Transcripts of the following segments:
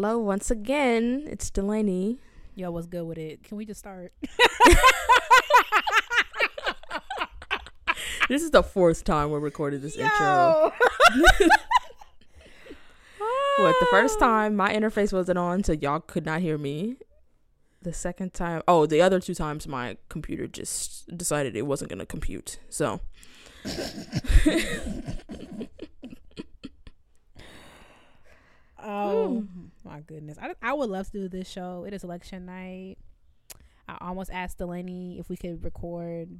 Hello, once again. It's Delaney. Yo, what's good with it? Can we just start? This is the fourth time we recorded this intro. What, the first time my interface wasn't on, so y'all could not hear me. The second time, oh, the other two times my computer just decided it wasn't going to compute. So, Oh hmm. My goodness! I I would love to do this show. It is election night. I almost asked Delaney if we could record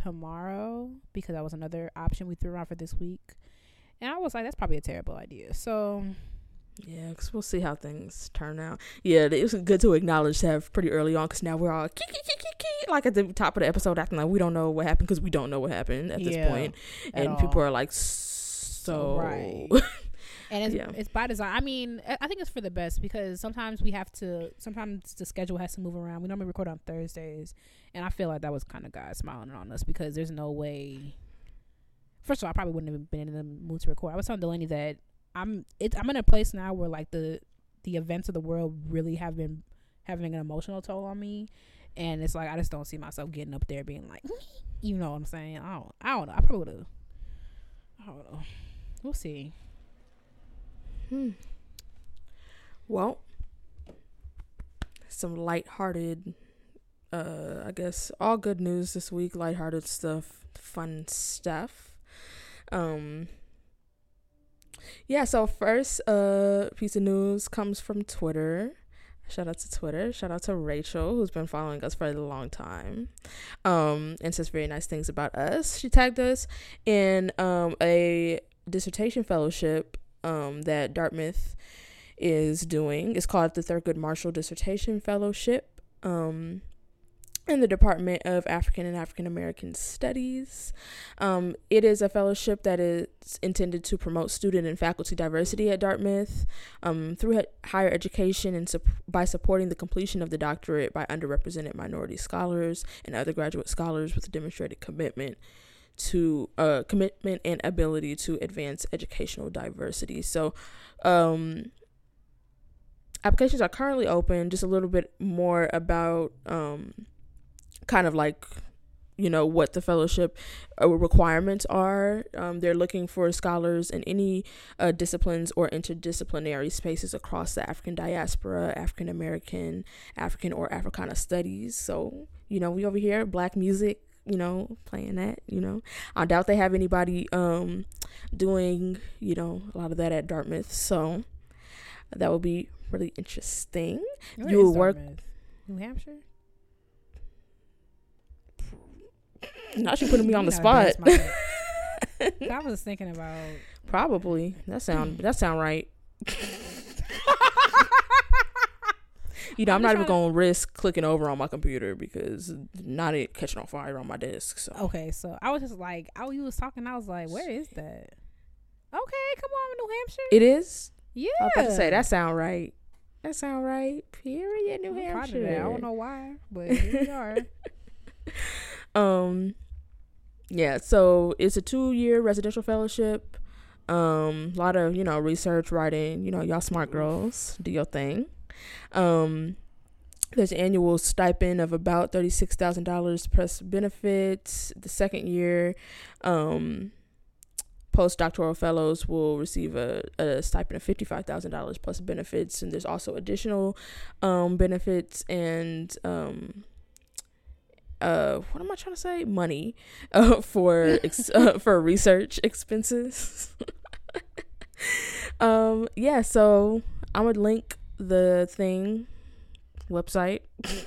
tomorrow because that was another option we threw around for this week, and I was like, that's probably a terrible idea. So yeah, because we'll see how things turn out. Yeah, it was good to acknowledge that pretty early on because now we're all like at the top of the episode acting like we don't know what happened because we don't know what happened at this Yeah, point. and people all. are like, so. Right. and it's Yeah. it's by design. I mean, I think it's for the best because sometimes we have to. Sometimes the schedule has to move around. We normally record on Thursdays, and I feel like that was kind of God smiling on us because there's no way. First of all, I probably wouldn't have been in the mood to record. I was telling Delaney that I'm. It's I'm in a place now where like the the events of the world really have been having an emotional toll on me, and it's like I just don't see myself getting up there being like, you know what I'm saying? I don't. I don't know. I probably would have. I don't know. We'll see. Hmm. Well, some lighthearted, uh, I guess all good news this week. Lighthearted stuff, fun stuff. Um. Yeah. So first, uh, piece of news comes from Twitter. Shout out to Twitter. Shout out to Rachel, who's been following us for a long time, um, and says very nice things about us. She tagged us in um a dissertation fellowship um, that Dartmouth is doing. It's called the Thurgood Marshall Dissertation Fellowship um, in the Department of African and African American Studies. Um, it is a fellowship that is intended to promote student and faculty diversity at Dartmouth um, through higher education and by supporting the completion of the doctorate by underrepresented minority scholars and other graduate scholars with demonstrated commitment to uh, commitment and ability to advance educational diversity. So, um, applications are currently open. Just a little bit more about um, kind of like you know what the fellowship uh, requirements are. Um, they're looking for scholars in any uh, disciplines or interdisciplinary spaces across the African diaspora, African American, African or Africana studies. So you know we over here black music you know, playing that, you know. I doubt they have anybody um doing, you know, a lot of that at Dartmouth. So that would be really interesting. Where You will work- New Hampshire. Now she putting me on the spot. dust my head. I was thinking about. Probably. That sound that sound right. You know, I'm, I'm not even gonna risk clicking over on my computer because not it catching on fire on my desk. So Okay, so I was just like, oh, you was talking. I was like, where is that? Okay, come on, New Hampshire. it is. yeah, I was about to say that sound right. That sound right. Period. New I'm Hampshire. I don't know why, but here we are. Um, yeah. So it's a two-year residential fellowship. Um, a lot of you know research, writing. You know, y'all smart girls, do your thing. Um, there's an annual stipend of about thirty-six thousand dollars plus benefits. The second year, um, postdoctoral fellows will receive a, a stipend of fifty-five thousand dollars plus benefits, and there's also additional um, benefits and um, uh, what am I trying to say? Money uh, for ex- uh, for research expenses. um, yeah. So I'm gonna link the thing website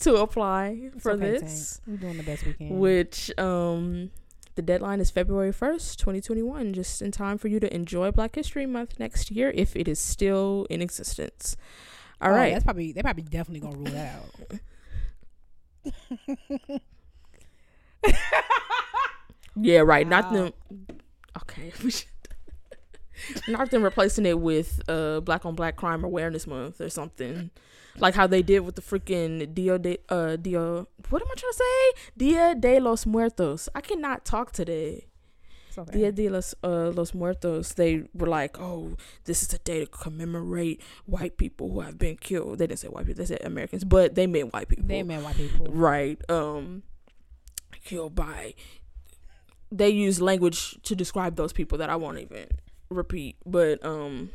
to apply It's for okay, this Tank. We're doing the best we can. which um the deadline is February 1st, 2021, just in time for you to enjoy Black History Month next year if it is still in existence. All Oh, right. that's probably they probably definitely gonna rule that out. Yeah, right. Not them Okay. Not them replacing it with uh Black on Black Crime Awareness Month or something. Like how they did with the freaking Dia de uh Dia what am I trying to say? Dia de los Muertos. I cannot talk today. okay. Dia de los, uh, los Muertos, they were like, oh, this is a day to commemorate white people who have been killed. They didn't say white people, they said Americans, but they meant white people. They meant white people. right. Um, killed by. They use language to describe those people that I won't even repeat. But um,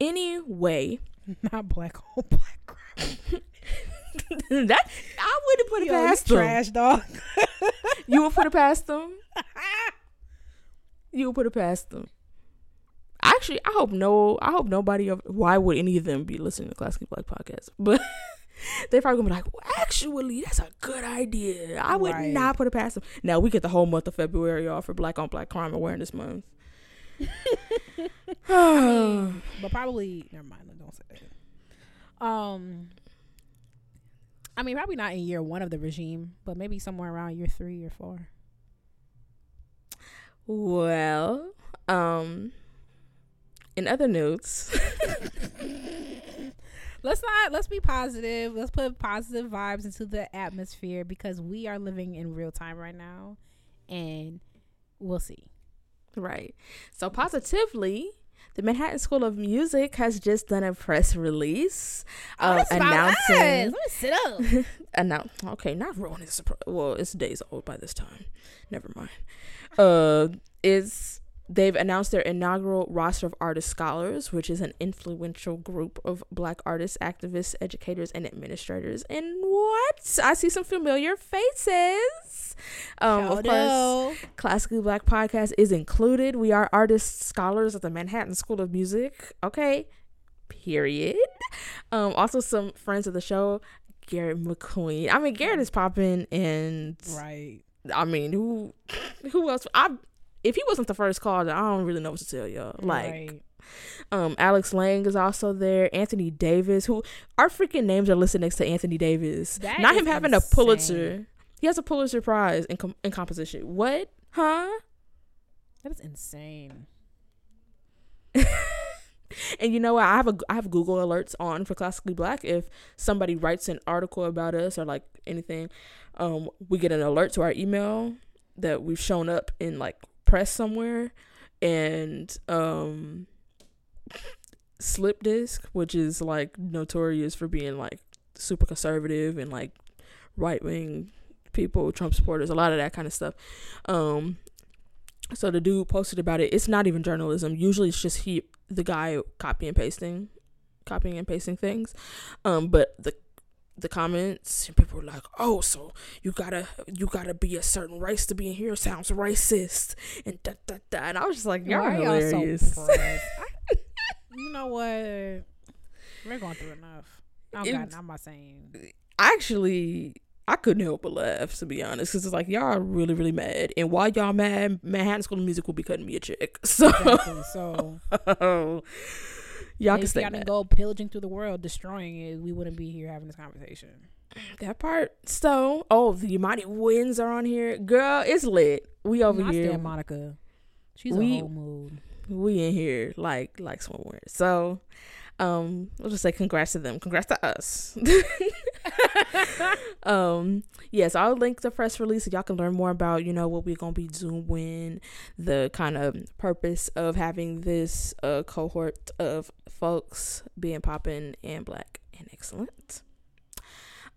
anyway, Not black on black crime. that I wouldn't put it Yo, past them. trash dog. You would put it past them. You would put it past them. Actually, I hope no. I hope nobody. Of, why would any of them be listening to Classic Black podcast? But they probably gonna be like, well, actually, that's a good idea. I would Right. not put it past them. Now we get the whole month of February off for Black on Black Crime Awareness Month. but probably never mind. Don't say that. Um, I mean, probably not in year one of the regime, but maybe somewhere around year three or four. well, um, in other news, Let's not. Let's be positive. Let's put positive vibes into the atmosphere because we are living in real time right now, and we'll see. Right. So positively, the Manhattan School of Music has just done a press release uh, That's announcing Let me sit up. announce okay, not ruining the surprise. Well, it's days old by this time. Never mind. Uh, is they've announced their inaugural roster of artist scholars, which is an influential group of Black artists, activists, educators, and administrators. And what? I see some familiar faces. Um, of course, Classically Black Podcast is included. We are artist scholars at the Manhattan School of Music. Okay. Period. Um, also some friends of the show, Garrett McQueen. I mean, Garrett is popping and right. I mean, who who else? I if he wasn't the first call, then I don't really know what to tell y'all. Like, right. um, Alex Laing is also there. Anthony Davis, who our freaking names are listed next to Anthony Davis. That Not him having insane. a Pulitzer. He has a Pulitzer Prize in com- in composition. What? Huh? that is insane. And you know what? I have a I have Google alerts on for Classically Black. If somebody writes an article about us or like anything, um, we get an alert to our email that we've shown up in like press somewhere, and um, Slipped Disc, which is like notorious for being like super conservative and like right wing people, Trump supporters, a lot of that kind of stuff. Um, so the dude posted about it. It's not even journalism. Usually it's just he the guy copy and pasting copying and pasting things. Um but the the comments and people were like, "Oh, so you gotta you gotta be a certain race to be in here. Sounds racist." And da da da. And I was just like, "Y'all are Why y'all so hilarious." I- you know what? We're going through enough. Oh It- God, I'm not saying. Actually, I couldn't help but laugh to be honest, because it's like y'all are really really mad, and while y'all mad, Manhattan School of Music will be cutting me a check. So Exactly. So y'all can if stay y'all mad. didn't go pillaging through the world, destroying it, we wouldn't be here having this conversation. That part. So, oh, the Imani Winds are on here. Girl, it's lit. We over I here. Monica. She's We- a whole mood. We in here like like swimwear. So, um, we'll just say congrats to them. Congrats to us. um, yes, I'll link the press release so y'all can learn more about, you know, what we're gonna be doing, the kind of purpose of having this uh cohort of folks being poppin' and black and excellent.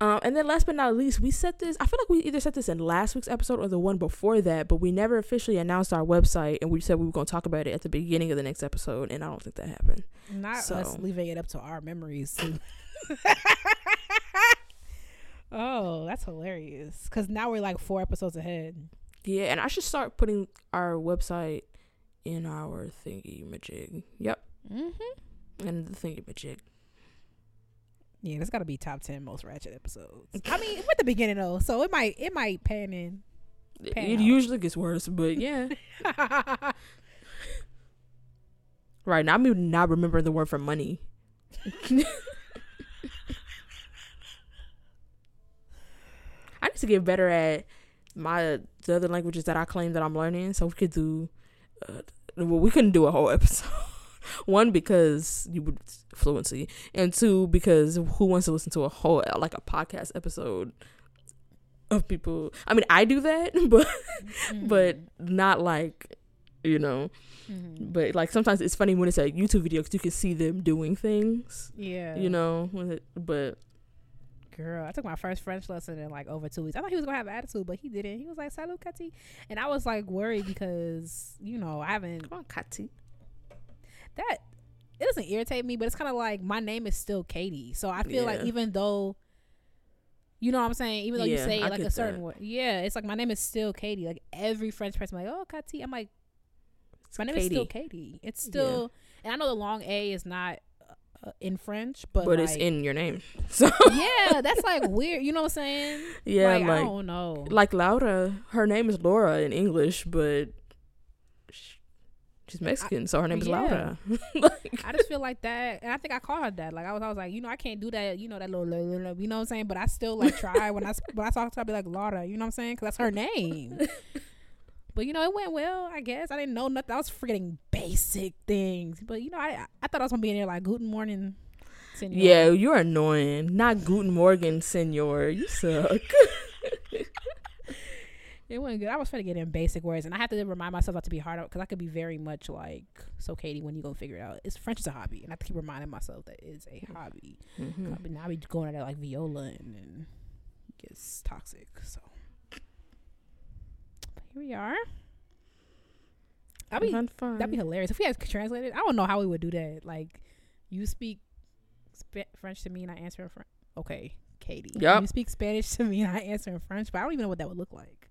Um, and then last but not least, we set this. I feel like we either set this in last week's episode or the one before that, but we never officially announced our website, and we said we were going to talk about it at the beginning of the next episode, and I don't think that happened. Not So- us leaving it up to our memories. Oh, that's hilarious. Because now we're like four episodes ahead. Yeah, and I should start putting our website in our thingy majig. Yep, Mm-hmm. and the thingy majig. Yeah, that's got to be top ten most ratchet episodes. I mean, we're at the beginning though, so it might it might pan in. It, Pan it out. usually gets worse, but yeah. right now, I'm even not remembering the word for money. I need to get better at my the other languages that I claim that I'm learning. So we could do, uh, well, we couldn't do a whole episode. One because you would fluency, and two because who wants to listen to a whole like a podcast episode of people? I mean, I do that, but Mm-hmm. but not like you know. Mhm. But like sometimes it's funny when it's a YouTube video because you can see them doing things, Yeah. you know. it- But Girl, I took my first French lesson in like over two weeks. I thought he was gonna have an attitude, but he didn't. He was like, "Salut, Kati," and I was like worried because you know I haven't come on, Kati. that. It doesn't irritate me, but it's kind of like my name is still Katie, so I feel like even though, you know what I'm saying, even though you say it I like a certain that. way, yeah, it's like my name is still Katie. Like every French person, like, "Oh, Kati," I'm like, my name is still Katie. It's Yeah. still, and I know the long A is not uh, in French, but but, it's in your name. So yeah, that's like weird. You know what I'm saying? yeah, like, like I don't know. like Laura, her name is Laura in English, but she's Mexican, so her name is yeah. Laura. like, I just feel like that, and I think I called her that. Like I was, I was like, you know, I can't do that. You know that little, little, little you know what I'm saying? But I still like try when I when I talk to her, I be like Laura. You know what I'm saying? Because that's her name. But you know, it went well. I guess I didn't know nothing. I was forgetting basic things. But you know, I I thought I was gonna be in there like Guten Morning. Senor. yeah, you're annoying. Not Guten Morgen, Senor. You suck. It wasn't good. I was trying to get in basic words, and I have to remind myself not to be hard on because I could be very much like, so Katie, when you gonna figure it out? It's French is a hobby, and I have to keep reminding myself that it's a hobby. Mhm. But now I be going at it like viola, and then it gets toxic. So here we are. That'd be Having fun. that'd be hilarious if we had translated. I don't know how we would do that. Like, you speak Sp- French to me, and I answer in French. Okay, Katie. Yup. You speak Spanish to me, and I answer in French, but I don't even know what that would look like.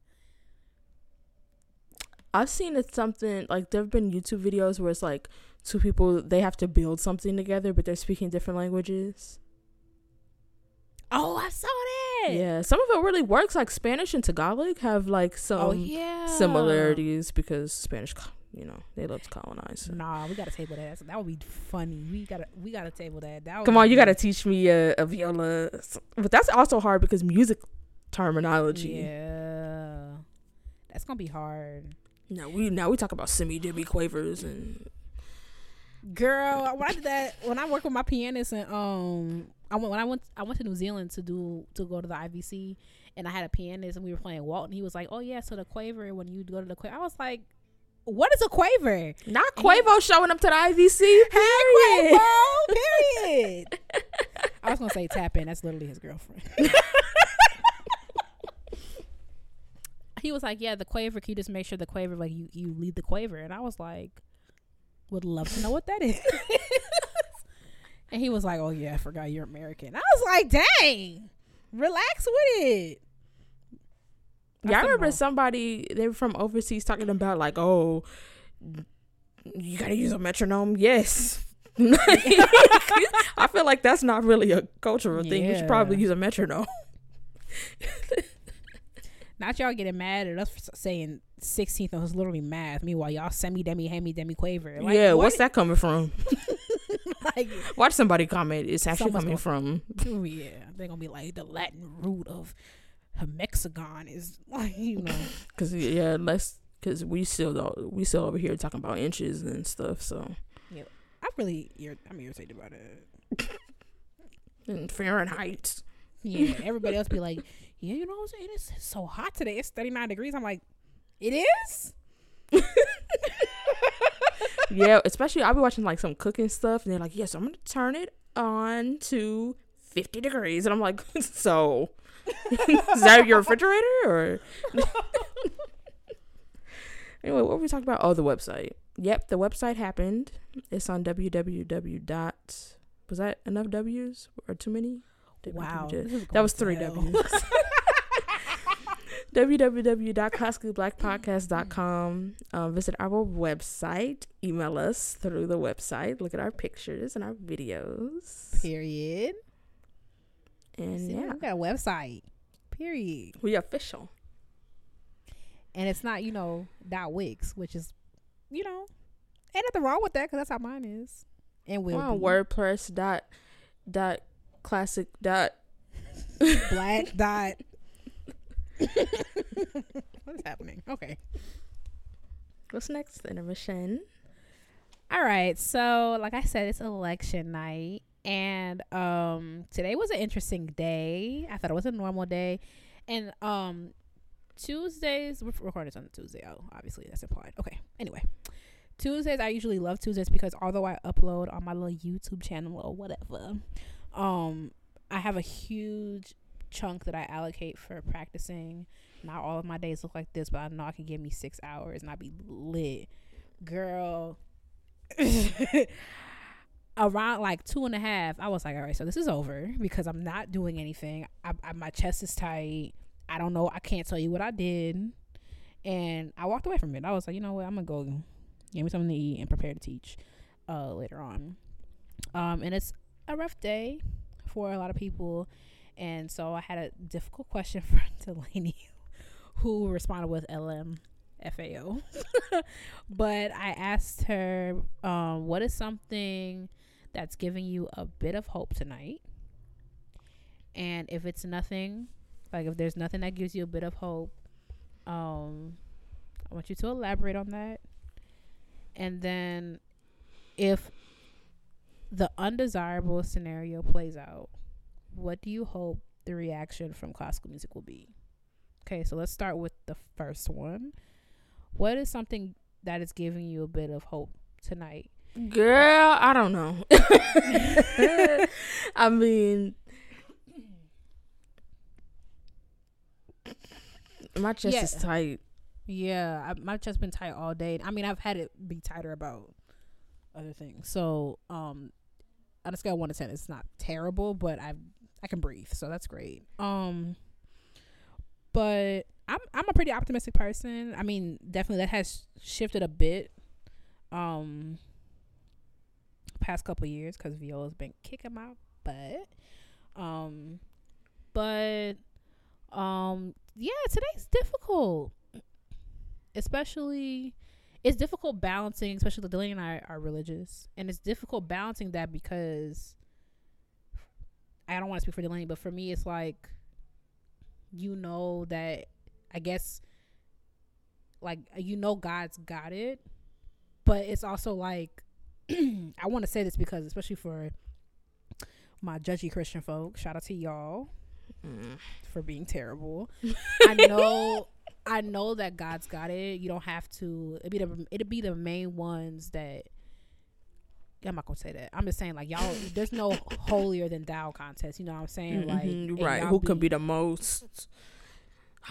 I've seen it something like there've been YouTube videos where it's like two people they have to build something together, but they're speaking different languages. Oh, I saw that. Yeah, some of it really works. Like Spanish and Tagalog have like some oh yeah. similarities because Spanish, you know, they love to colonize. so. Nah, we gotta table that. That would be funny. We gotta we gotta table that. That would Come on, you got to teach me a, a viola, but that's also hard because music terminology. Yeah, that's gonna be hard. No, we now we talk about semi demi quavers and Girl, when I did that, when I worked with my pianist and um, I went when I went I went to New Zealand to do to go to the IVC, and I had a pianist and we were playing Walton. He was like, "Oh yeah, so the quaver when you go to the quaver." I was like, "What is a quaver?" not Quavo showing up to the IVC. Period. Quavo, period. I was gonna say tap in. That's literally his girlfriend. he was like, "Yeah, the quaver. Can you just make sure the quaver like you you lead the quaver?" And I was like, "Would love to know what that is." And he was like, "Oh yeah, I forgot you're American." I was like, "Dang, relax with it." Yeah, I remember somebody they were from overseas talking about like, oh, you gotta use a metronome. Yes. I feel like that's not really a cultural thing. You should probably use a metronome. Not y'all getting mad at us for saying 16th was literally math. Meanwhile, y'all semi demi hemi demi quaver. Like, yeah, what- what's that coming from? like, Watch somebody comment. It's actually coming from. ooh, yeah, they're gonna be like the Latin root of hexagon is like you know. Cause yeah, let's because we still don't, we still over here talking about inches and stuff. So yeah, I'm really I'm irritated about it. and Fahrenheit. Yeah, everybody else be like, yeah, you know what I'm saying? It's so hot today. It's 39 degrees. I'm like, it is. yeah, especially I'll be watching like some cooking stuff, and they're like, "Yes, I'm gonna turn it on to 50 degrees," and I'm like, "So, is that your refrigerator or?" anyway, what were we talking about? Oh, the website. Yep, the website happened. It's on www. dot Was that enough W's or too many? Wow, That was three. W's. www.classicallyBlackPodcast.com. Um, visit our website. Email us through the website. Look at our pictures and our videos. Period. And See, yeah, we got a website. Period. we official. And it's not you know dot wix, which is you know ain't nothing wrong with that because that's how mine is. And will We're on. WordPress dot dot classic dot. black dot. what is happening? Okay. What's next? Intermission. All right. So, like I said, it's election night, and um, today was an interesting day. I thought it was a normal day, and um, Tuesdays, we're recording on Tuesday. Oh, obviously that's implied. Okay. Anyway, Tuesdays I usually love Tuesdays because although I upload on my little YouTube channel or whatever, um, I have a huge chunk that I allocate for practicing. Not all of my days look like this, but I know I can give me six hours and I'll be lit, girl. around like two and a half, I was like, all right, so this is over because I'm not doing anything. I, I, my chest is tight. I don't know. I can't tell you what I did. And I walked away from it. I was like, you know what? I'm going to go get me something to eat and prepare to teach uh, later on. Um, and it's a rough day for a lot of people. And so I had a difficult question for Delaney, who responded with LM. FAO. but I asked her, um, what is something that's giving you a bit of hope tonight. And if it's nothing, like if there's nothing that gives you a bit of hope, um, I want you to elaborate on that. And then if the undesirable scenario plays out, what do you hope the reaction from classical music will be? Okay, so let's start with the first one. What is something that is giving you a bit of hope tonight? Girl, I don't know. I mean, my chest Yeah. is tight. Yeah, I, my chest has been tight all day. I mean, I've had it be tighter about other things. So, um, on a scale of one to ten, it's not terrible, but I I can breathe, so that's great. Um, but I'm I'm a pretty optimistic person. I mean, definitely that has shifted a bit. Um, past couple years because Viola's been kicking my butt. Um, but um, yeah, today's difficult, especially. It's difficult balancing, especially the Delaney and I are religious, and it's difficult balancing that because I don't want to speak for Delaney, but for me, it's like you know that I guess like you know God's got it, but it's also like I want to say this because especially for my judgy Christian folk, shout out to y'all Mm. for being terrible. I know I know that God's got it. You don't have to it'd be the it'd be the main ones that I'm not gonna say that. I'm just saying like y'all there's no holier than thou contest, you know what I'm saying? Like Mhm, and right. Who can be the most?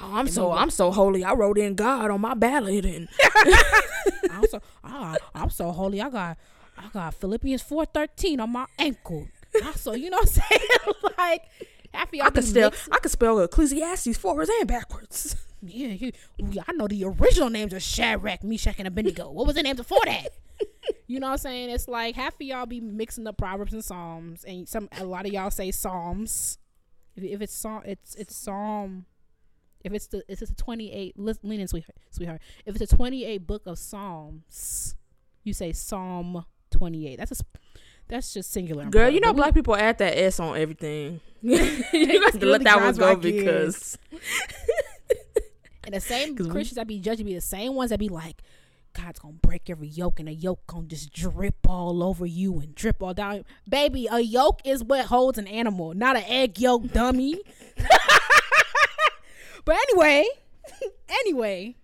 Oh, I'm so I'm so holy. I wrote in God on my ballot, and I'm so ah, I'm so holy. I got I got Philippians four thirteen on my ankle. So you know what I'm saying? like half of y'all I be spell mixing- I could spell Ecclesiastes forwards and backwards. Yeah, yeah, I know the original names of Shadrach, Meshach, and Abednego. What was the names before that? You know what I'm saying? It's like half of y'all be mixing up proverbs and psalms, and some a lot of y'all say psalms. If, if it's psalm, it's it's psalm. If it's the it's a 28. Listen, lean in, sweetheart, sweetheart. If it's a 28 book of psalms, you say Psalm 28. That's a that's just singular. Girl, you know black people add that S on everything. you got to let that one go because And the same Christians that be judging be the same ones that be like, God's gonna break every yoke and the yoke gonna just drip all over you and drip all down. Baby, a yoke is what holds an animal, not an egg yolk dummy. but anyway, anyway,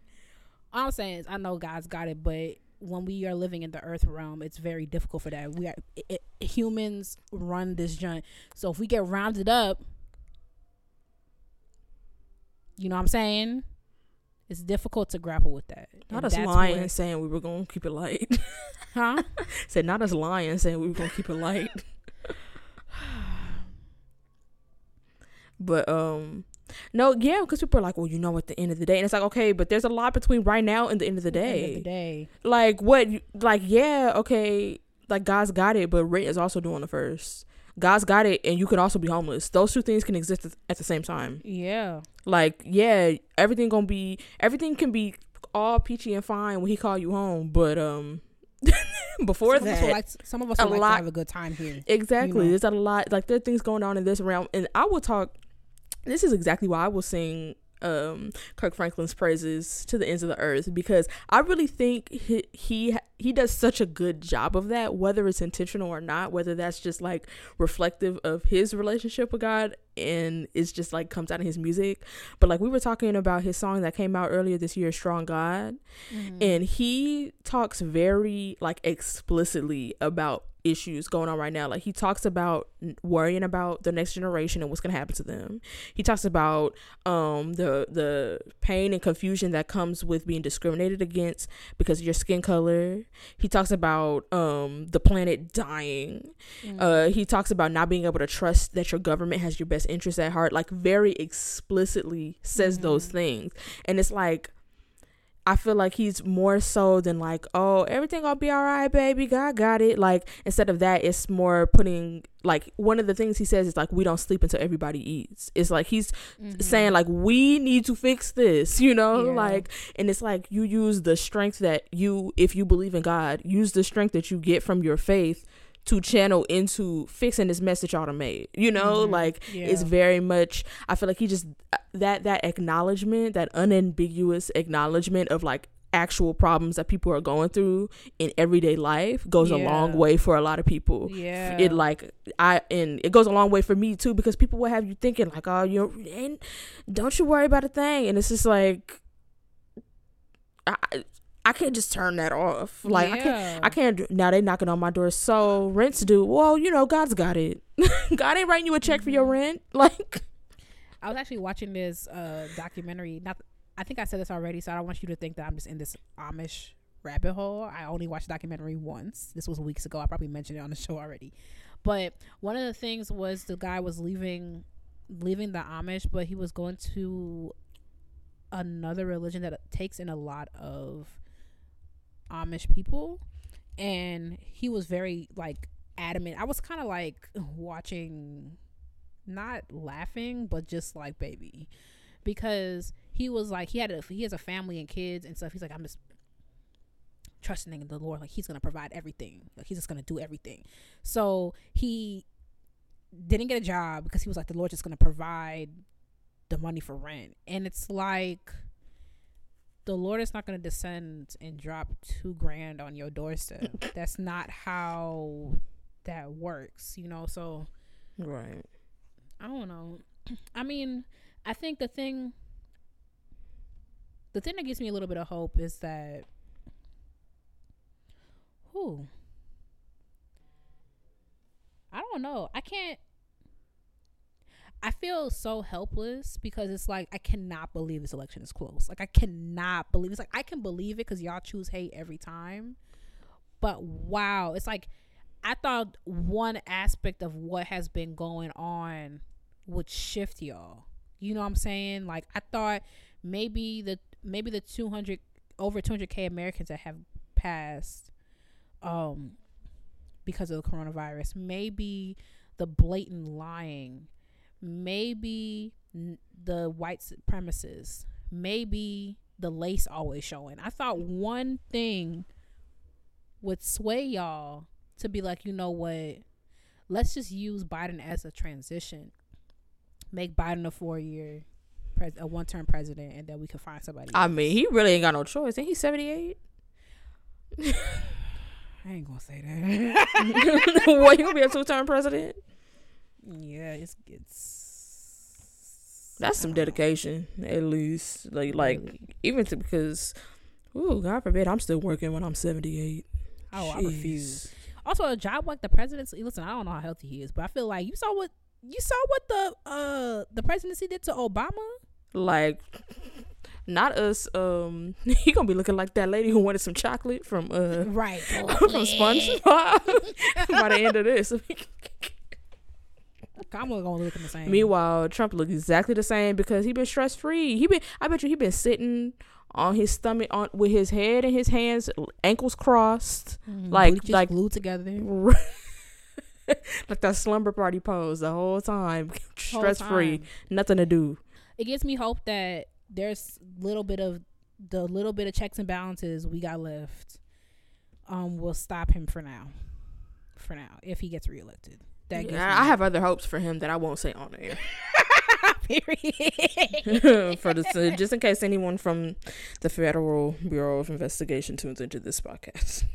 all I'm saying is I know God's got it, but when we are living in the earth realm, it's very difficult for that. We are it, it- humans run this joint, so if we get rounded up, you know what I'm saying? It's difficult to grapple with that. not And us lying where- saying we were gonna keep it light. huh? Said not us lying saying we were gonna keep it light. but um, no, yeah, because people are like, well, you know, at the end of the day, and it's like, okay, but there's a lot between right now and the end of the day. End of the day. Like what? Like yeah, okay, like God's got it, but rent is also doing the first. God's got it, and you can also be homeless. Those two things can exist at- the same time. Yeah. Like yeah, everything gonna be everything can be all peachy and fine when he call you home, but um, before some that, would like some of us a like lot- to have a good time here. Exactly. know. There's a lot like there are things going on in this realm and I will talk this is exactly why I will sing um Kirk Franklin's praises to the ends of the earth because I really think he he he does such a good job of that whether it's intentional or not whether that's just like reflective of his relationship with God and it's just like comes out in his music but like we were talking about his song that came out earlier this year strong God mm-hmm. and he talks very like explicitly about issues going on right now. Like he talks about worrying about the next generation and what's going to happen to them. He talks about um the the pain and confusion that comes with being discriminated against because of your skin color. He talks about um the planet dying. Mm-hmm. Uh he talks about not being able to trust that your government has your best interests at heart. Like very explicitly says mm-hmm. those things. And it's like I feel like he's more so than like, oh, everything gonna be all right, baby. God got it. Like instead of that, it's more putting like one of the things he says is like we don't sleep until everybody eats. It's like he's mm-hmm. saying like we need to fix this, you know, yeah. like and it's like you use the strength that you if you believe in God, use the strength that you get from your faith to channel into fixing this message automate you know mm-hmm. like yeah. it's very much i feel like he just that that acknowledgement that unambiguous acknowledgement of like actual problems that people are going through in everyday life goes yeah. a long way for a lot of people. Yeah. It like I and it goes a long way for me too because people will have you thinking like, oh, you ain't don't you worry about a thing, and it's just like. I, I can't just turn that off. Like yeah. I can't. I can't. Now they knocking on my door. So rent's due. Well, you know, God's got it. God ain't writing you a check mm-hmm. for your mm-hmm. rent. Like, I was actually watching this uh, documentary. Not, I think I said this already, so I don't want you to think that I'm just in this Amish rabbit hole. I only watched the documentary once. This was weeks ago. I probably mentioned it on the show already. But one of the things was the guy was leaving, leaving the Amish, but he was going to another religion that takes in a lot of Amish people, and he was very like adamant. I was kind of like watching, not laughing, but just like baby, because he was like he had a he has a family and kids and stuff. He's like I'm just trusting in the Lord, like He's gonna provide everything, like He's just gonna do everything. So he didn't get a job because he was like the Lord just gonna provide the money for rent, and it's like the Lord is not going to descend and drop two grand on your doorstep. That's not how that works, you know. So, right. I don't know. I mean, I think the thing, the thing that gives me a little bit of hope is that, who, I don't know. I can't. I feel so helpless because it's like I cannot believe this election is close. Like I cannot believe it's like I can believe it because y'all choose hate every time, but wow, it's like I thought one aspect of what has been going on would shift y'all. You know what I'm saying? Like I thought maybe the maybe the 200 over 200k Americans that have passed um because of the coronavirus, maybe the blatant lying maybe the white supremacists, maybe the lace always showing. I thought one thing would sway y'all to be like, you know what? Let's just use Biden as a transition. Make Biden a four year, pres- a one term president, and then we can find somebody. I mean, he really ain't got no choice. Ain't he seventy eight? I ain't gonna say that. what you gonna be a two term president? Yeah, it's it's that's some dedication at least. Like like even to because, oh God forbid, I'm still working when I'm 78. Oh, Jeez. I refuse. Also, a job like the presidency. Listen, I don't know how healthy he is, but I feel like you saw what you saw what the uh the presidency did to Obama. Like not us. Um, he gonna be looking like that lady who wanted some chocolate from uh right from SpongeBob by the end of this. Kamala gonna look the same. Meanwhile, Trump look exactly the same because he been stress free. He been, I bet you, he been sitting on his stomach on with his head and his hands, ankles crossed, mm, like like glued together, like that slumber party pose the whole time, stress free, nothing to do. It gives me hope that there's little bit of the little bit of checks and balances we got left. Um, will stop him for now. For now, if he gets reelected that yeah, I have other hopes for him that I won't say on air. Period. for the just in case anyone from the Federal Bureau of Investigation tunes into this podcast.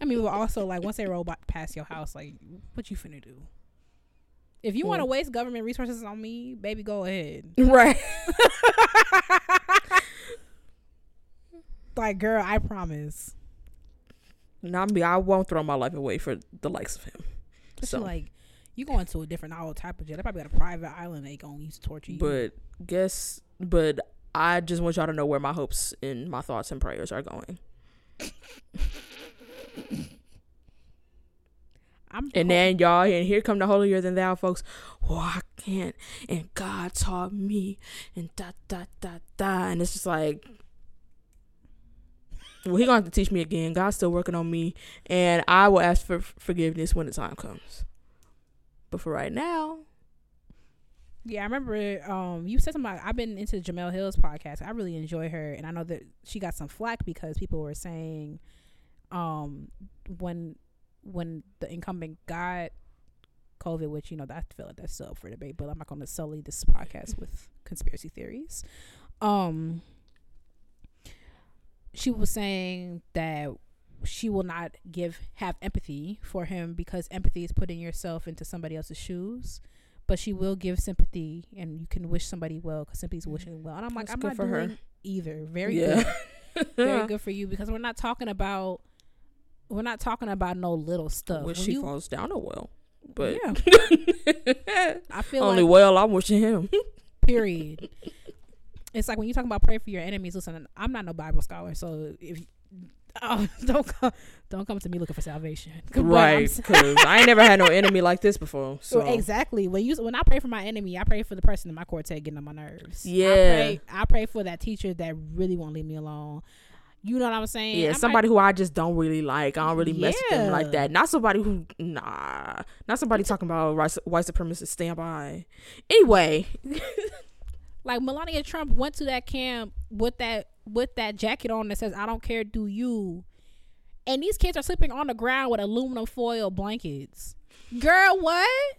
I mean, but also like once they roll by, past your house, like what you finna do? If you want to waste government resources on me, baby, go ahead. Right. Like, girl, I promise. Not me. I won't throw my life away for the likes of him. So like, you going to a different all type of jail. They probably got a private island they gonna use to torture you. but guess, but I just want y'all to know where my hopes and my thoughts and prayers are going. I'm And then y'all, and here come the holier than thou folks. Oh, I can't. And God taught me, and da da da da. And it's just like, well, he gonna have to teach me again. God's still working on me, and I will ask for forgiveness when the time comes. But for right now, Yeah, I remember um you said something about I've been into Jemele Hill's podcast. I really enjoy her and I know that she got some flack because people were saying um when when the incumbent got COVID, which you know that I feel like that's still up for debate, but I'm not gonna sully this podcast with conspiracy theories. Um she was saying that she will not give have empathy for him because empathy is putting yourself into somebody else's shoes. But she will give sympathy and you can wish somebody well because sympathy's mm. wishing well. And i'm like That's i'm not for her. doing either. Very yeah, good. Very good for you because we're not talking about we're not talking about no little stuff. When she you- falls down a well, but yeah. I feel only like well I'm wishing him. period it's like when you talk about pray for your enemies listen i'm not no bible scholar so if oh, don't come don't come to me looking for salvation right? Because I ain't never had no enemy like this before. So Well, exactly. When you when I pray for my enemy, I pray for the person in my quartet getting on my nerves. I Yeah. pray, I pray for that teacher that really won't leave me alone. You know what I'm saying? Yeah, I might- somebody who I just don't really like. I don't really mess with them like that. Not somebody who, nah, not somebody talking about white, supremacist supremacists stand by. Anyway, like Melania Trump went to that camp with that with that jacket on that says "I don't care, do you?" And these kids are sleeping on the ground with aluminum foil blankets. Girl, what?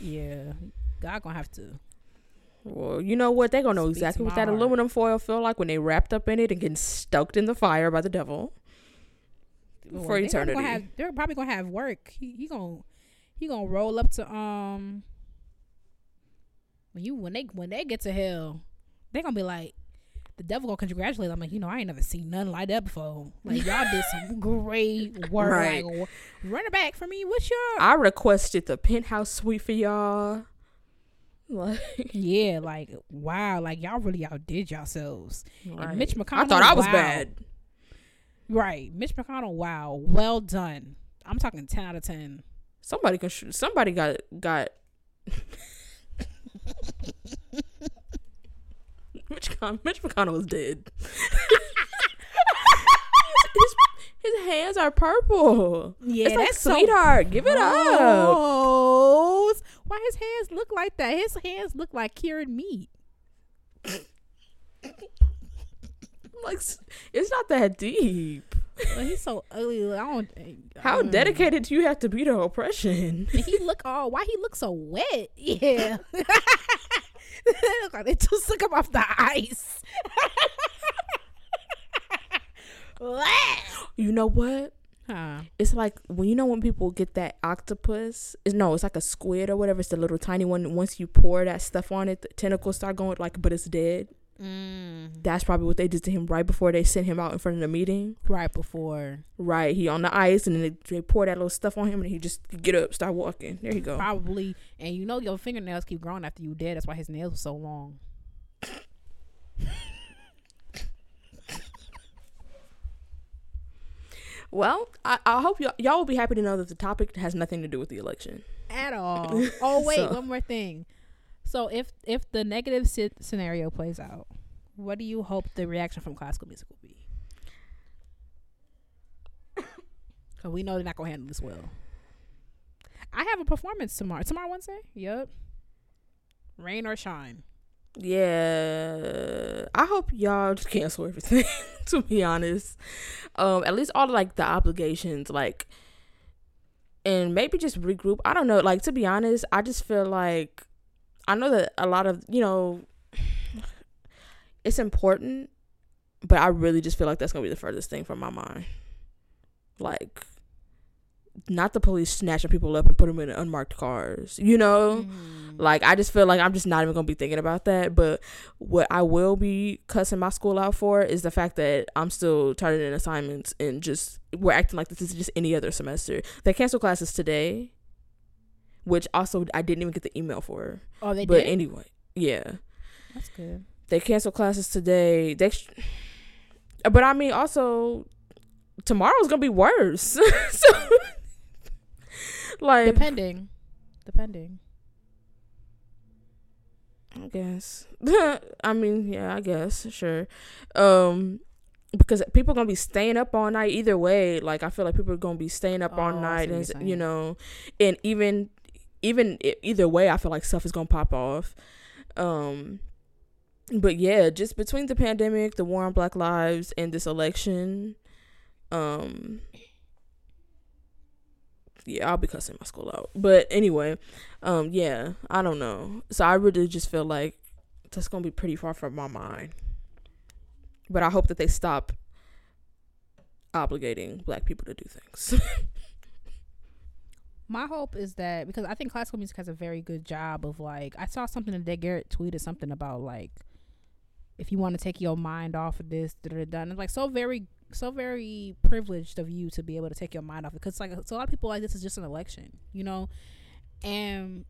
Yeah, God gonna have to. well, you know what? They gonna know Speak exactly what that heart. aluminum foil feel like when they wrapped up in it and getting stoked in the fire by the devil Well, for they probably eternity. Gonna have, they're probably gonna have work. He, he gonna he gonna roll up to um when you when they when they get to hell, they gonna be like the devil gonna congratulate them like you know I ain't never seen nothing like that before. Like y'all did some great work. Right. Like, run it back for me. What's your I requested the penthouse suite for y'all. Like, yeah? Like wow. Like y'all really outdid yourselves. right. Mitch McConnell. I thought I was wow. bad. Right, Mitch McConnell. Wow, well done. I'm talking ten out of ten. Somebody can. Somebody got got. Mitch, Con- Mitch McConnell is dead. his, his hands are purple. Yeah, it's like that's so sweetheart. give it up. Why his hands look like that? His hands look like cured meat. Like it's not that deep. Well, he's so ugly. I don't. How um, dedicated do you have to be to oppression? And he look all. Why he look so wet? Yeah. they they just took him off the ice. You know what? huh. It's like when you know when people get that octopus. It's, no, it's like a squid or whatever. It's the little tiny one. Once you pour that stuff on it, the tentacles start going like, but it's dead. Mm, That's probably what they did to him right before they sent him out in front of the meeting. right before, Right, he on the ice, and then they, they pour that little stuff on him, and he just get up, start walking. There you go. probably, and you know your fingernails keep growing after you dead. That's why his nails were so long. Well, I, I hope y'all, y'all will be happy to know that the topic has nothing to do with the election. at all. Oh wait, So- one more thing. So if if the negative scenario plays out, what do you hope the reaction from classical music will be? Cause we know they're not gonna handle this well. I have a performance tomorrow. Tomorrow Wednesday. Yep. Rain or shine. Yeah, I hope y'all just cancel everything. to be honest, um, at least all like the obligations, like, and maybe just regroup. I don't know. Like to be honest, I just feel like I know that a lot of you know, it's important, but I really just feel like that's gonna be the furthest thing from my mind. Like, not the police snatching people up and putting them in unmarked cars. You know, mm. like I just feel like I'm just not even gonna be thinking about that. But what I will be cussing my school out for is the fact that I'm still turning in assignments and just we're acting like this is just any other semester. They cancel classes today, which also I didn't even get the email for. Oh, they but did. anyway, yeah, that's good. They canceled classes today. They, sh- but I mean, also tomorrow's gonna be worse. so like depending, depending. I guess. I mean, yeah, I guess sure. Um, because people gonna be staying up all night either way. Like I feel like people are gonna be staying up oh, all night, and you know, and even even either way, I feel like stuff is gonna pop off. Um, but yeah, just between the pandemic, the war on Black Lives, and this election, um, yeah, I'll be cussing my school out. But anyway, um, yeah, I don't know. So I really just feel like that's gonna be pretty far from my mind. But I hope that they stop obligating black people to do things. my hope is that because I think classical music has a very good job of like I saw something that Garrett tweeted something about like if you want to take your mind off of this, da da. And like so very so very privileged of you to be able to take your mind off it because like so a lot of people like this is just an election you know and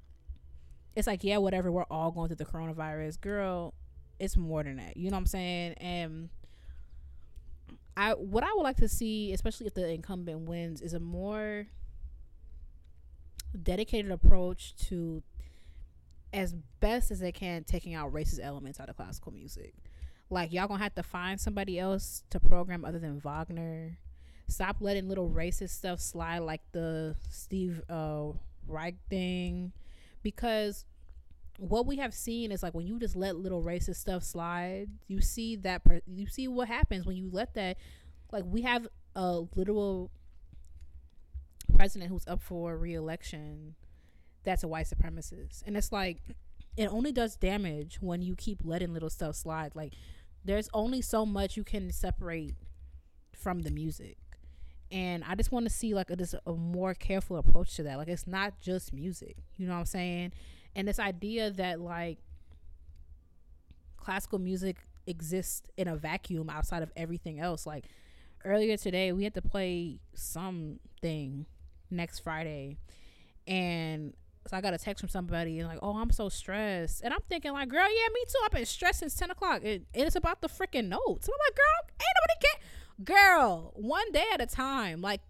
it's like yeah whatever we're all going through the coronavirus girl it's more than that you know what i'm saying and i what i would like to see especially if the incumbent wins is a more dedicated approach to as best as they can taking out racist elements out of classical music like y'all gonna have to find somebody else to program other than Wagner. Stop letting little racist stuff slide like the Steve uh, Reich thing, because what we have seen is like when you just let little racist stuff slide, you see that per- you see what happens when you let that. Like we have a literal president who's up for reelection that's a white supremacist, and it's like it only does damage when you keep letting little stuff slide. Like there's only so much you can separate from the music. And i just want to see like a, just a more careful approach to that. Like it's not just music you know what i'm saying? And this idea that like classical music exists in a vacuum outside of everything else. Like earlier today we had to play something next friday and so I got a text from somebody and like, oh, I'm so stressed. And I'm thinking like, girl, yeah, me too. I've been stressed since 10 o'clock. It, it's about the freaking notes. And I'm like, girl, ain't nobody care. Girl, one day at a time. Like,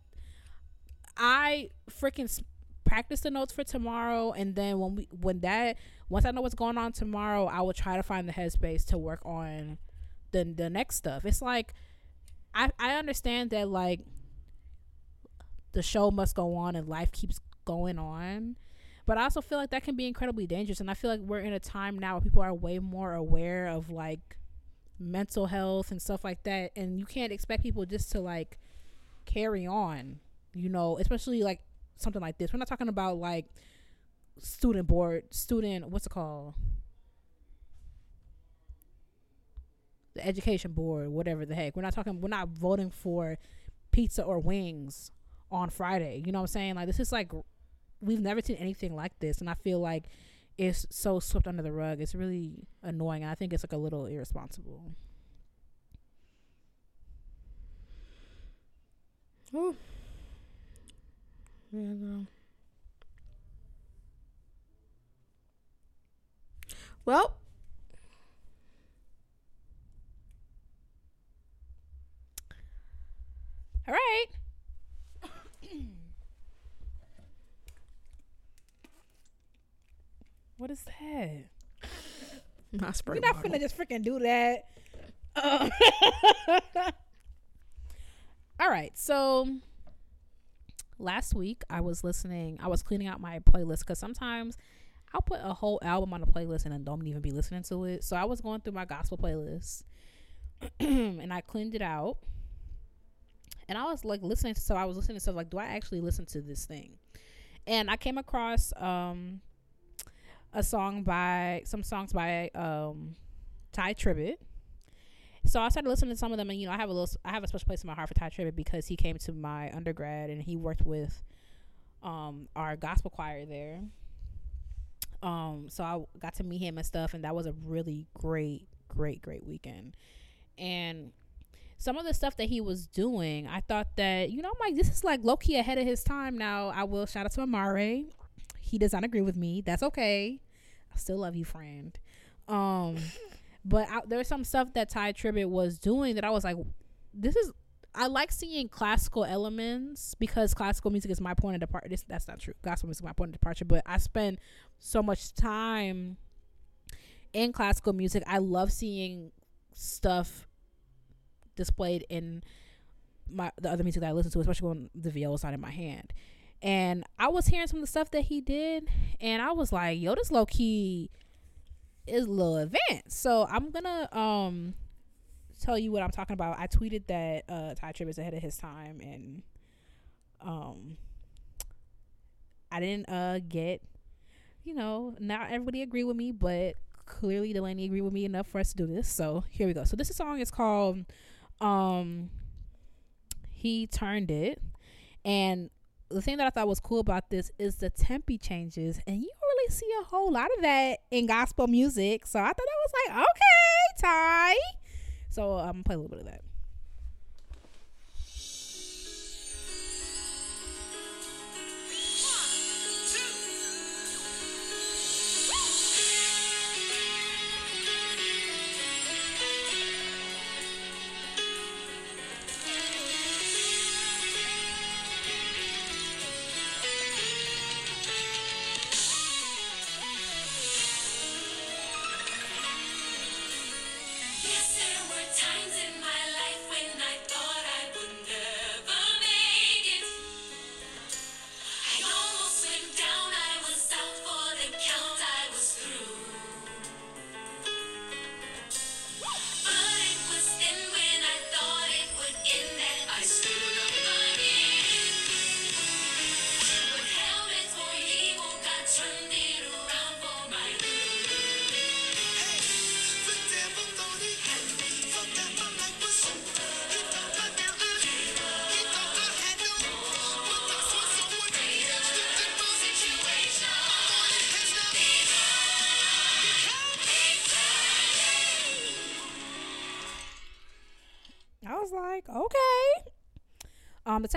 I freaking practice the notes for tomorrow. And then when we, when that, once I know what's going on tomorrow, I will try to find the headspace to work on the, the next stuff. It's like, I, I understand that like the show must go on and life keeps going on but I also feel like that can be incredibly dangerous. And I feel like we're in a time now where people are way more aware of like mental health and stuff like that. And you can't expect people just to like carry on, you know, especially like something like this. We're not talking about like student board, student, what's it called? The education board, whatever the heck. We're not talking, we're not voting for pizza or wings on Friday. You know what I'm saying? Like, this is like we've never seen anything like this, and I feel like it's so swept under the rug. It's really annoying. and I think it's like a little irresponsible. Oh. Yeah, girl. Well, all right. What is that? My spray. You're not bottle. finna just freaking do that. Uh, all right, so last week I was listening. I was cleaning out my playlist because sometimes I'll put a whole album on a playlist and then don't even be listening to it. So I was going through my gospel playlist and I cleaned it out. And I was like listening to so I was listening to stuff like, do I actually listen to this thing? And I came across um a song by some songs by um Tye Tribbett. So I started listening to some of them, and you know, I have a little, I have a special place in my heart for Tye Tribbett because he came to my undergrad and he worked with um our gospel choir there. Um, so I got to meet him and stuff, and that was a really great, great, great weekend. And some of the stuff that he was doing, I thought that, you know, I'm like, this is like low key ahead of his time. Now, I will shout out to Amare. He does not agree with me. That's okay. I still love you, friend. Um, but there's some stuff that Tye Tribbett was doing that I was like, this is. I like seeing classical elements because classical music is my point of departure. That's not true. Gospel music is my point of departure. But I spend so much time in classical music. I love seeing stuff displayed in my the other music that I listen to, especially when the viola side in my hand. And I was hearing some of the stuff that he did, and I was like, "Yo, this low key is a little advanced." So I'm gonna um tell you what I'm talking about. I tweeted that uh, Tye Tribbett is ahead of his time, and um I didn't uh get you know not everybody agree with me, but clearly Delaney agreed with me enough for us to do this. So here we go. So this song is called um he turned it and the thing that I thought was cool about this is the tempi changes and you really see a whole lot of that in gospel music. So I thought that was like okay Tye so I'm gonna play a little bit of that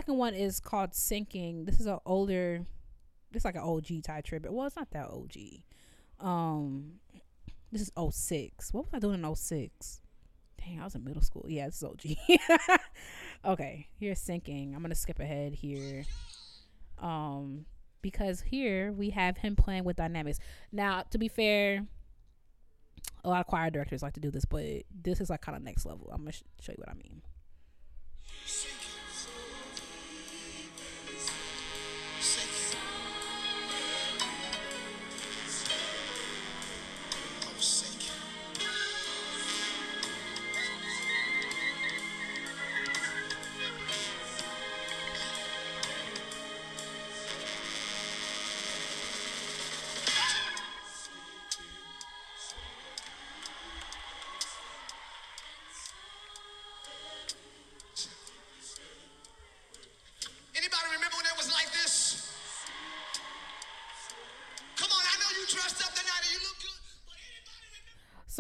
second one is called Sinking. This is an older, it's like an OG Tye Tribbett. Well, it's not that OG. Um, this is 06. What was I doing in 06? Dang, I was in middle school. Yeah, this is OG. okay, here's Sinking. I'm gonna skip ahead here. Um, because here we have him playing with dynamics. Now, to be fair, a lot of choir directors like to do this, but this is like kind of next level. I'm gonna sh- show you what I mean.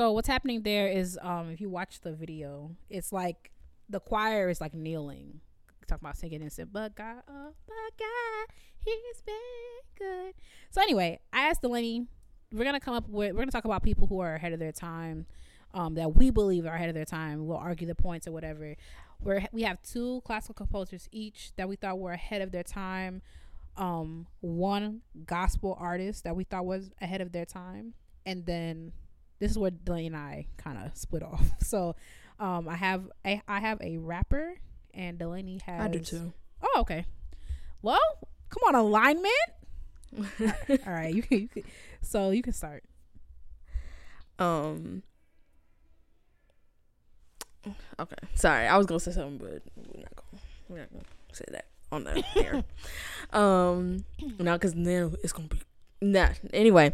So what's happening there is, um, if you watch the video, it's like the choir is like kneeling, talking about singing and said, "But God, oh, but God, He's been good." So anyway, I asked Delaney, we're gonna come up with, we're gonna talk about people who are ahead of their time, um, that we believe are ahead of their time. We'll argue the points or whatever. Where we have two classical composers each that we thought were ahead of their time. Um, one gospel artist that we thought was ahead of their time, and then this is where Delaney and I kind of split off. So, um, I have a, I have a rapper, and Delaney has. I do too. Oh, okay. Well, come on, alignment. All right, you can, you can. So you can start. Um. Okay, sorry. I was gonna say something, but we're not gonna we're not gonna say that on the air. um, now because then it's gonna be nah. Anyway,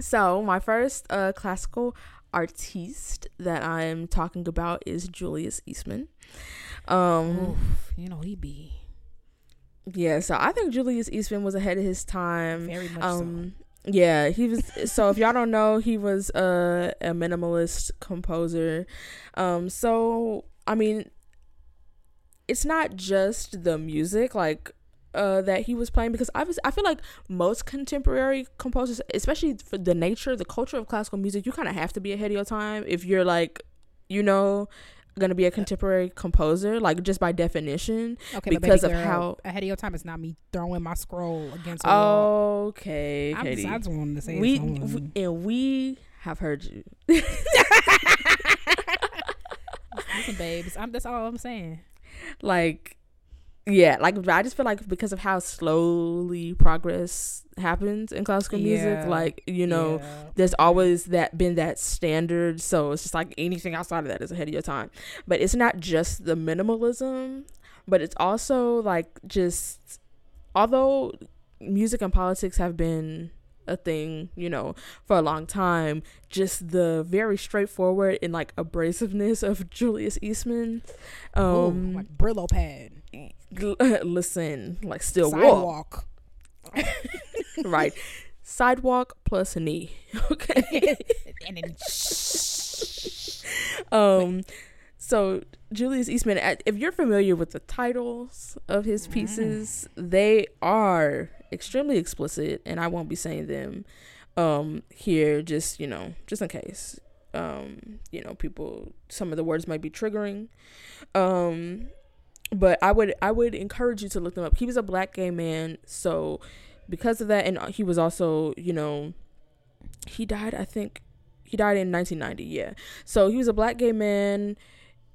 So my first uh, classical artiste that I'm talking about is Julius Eastman. Um, Oof, you know he be yeah, so I think Julius Eastman was ahead of his time. very much Um, yeah, he was. so if y'all don't know, he was uh, a minimalist composer. Um, so I mean, it's not just the music, like. Uh, that he was playing because I was I feel like most contemporary composers, especially for the nature, the culture of classical music, you kind of have to be ahead of your time if you're like, you know, gonna be a contemporary composer, like just by definition. Okay, but because of girl, how- ahead of your time is not me throwing my scroll against a wall. Okay, I'm Katie. just, I just wanted to say we, and we have heard you. Listen, babes, I'm, that's all I'm saying. like, yeah, like I just feel like because of how slowly progress happens in classical music, like you know, Yeah. there's always that been that standard. So it's just like anything outside of that is ahead of your time. But it's not just the minimalism, but it's also like just although music and politics have been a thing, you know, for a long time, just the very straightforward and like abrasiveness of Julius Eastman. Ooh, Um like Brillo pad, listen, like still walk, sidewalk, right? Sidewalk plus knee. Okay. and then um so Julius Eastman if you're familiar with the titles of his pieces they are extremely explicit and I won't be saying them um here just you know just in case um you know people some of the words might be triggering um but I would I would encourage you to look them up. He was a black gay man so because of that and he was also you know he died I think he died in 1990 yeah. So he was a black gay man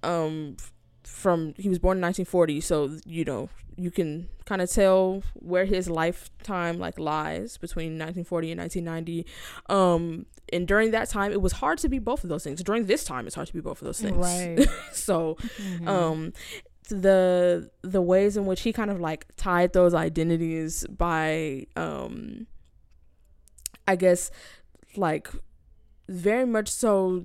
um from he was born in 1940 so you know you can kind of tell where his lifetime like lies between 1940 and 1990 um and during that time it was hard to be both of those things. During this time it's hard to be both of those things. Right. so Mhm. um the the ways in which he kind of like tied those identities by um i guess like very much so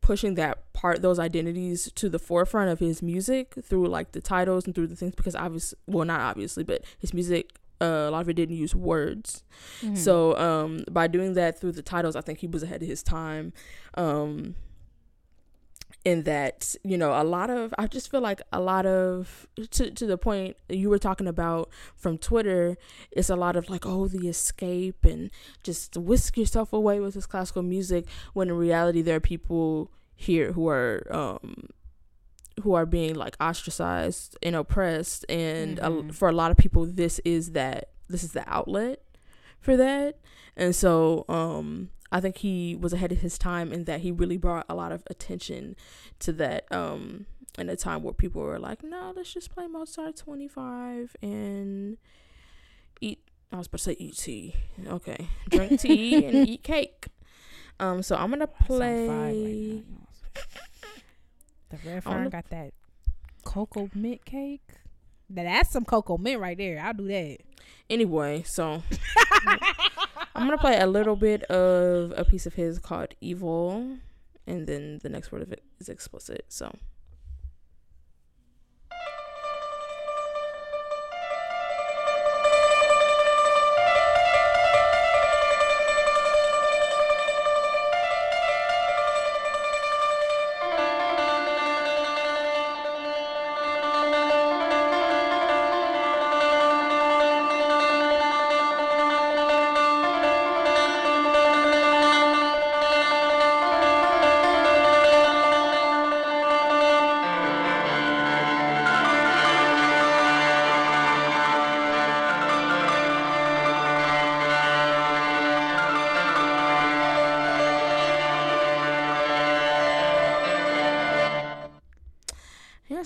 pushing that part those identities to the forefront of his music through like the titles and through the things because obviously well not obviously but his music uh, a lot of it didn't use words Mhm. so um by doing that through the titles, I think he was ahead of his time. Um in that, you know, a lot of I just feel like a lot of to to the point you were talking about from Twitter, it's a lot of like, oh, the escape and just whisk yourself away with this classical music when in reality there are people here who are um who are being like ostracized and oppressed and a- Mhm. for a lot of people this is that this is the outlet for that and so um i think he was ahead of his time in that he really brought a lot of attention to that um in a time where people were like no let's just play mozart 25 and eat i was about to say eat tea okay drink tea and eat cake um so i'm gonna right play. The red I fern got that cocoa mint cake. Now that's some cocoa mint right there. I'll do that. anyway so i'm gonna play a little bit of a piece of his called evil and then the next word of it is explicit so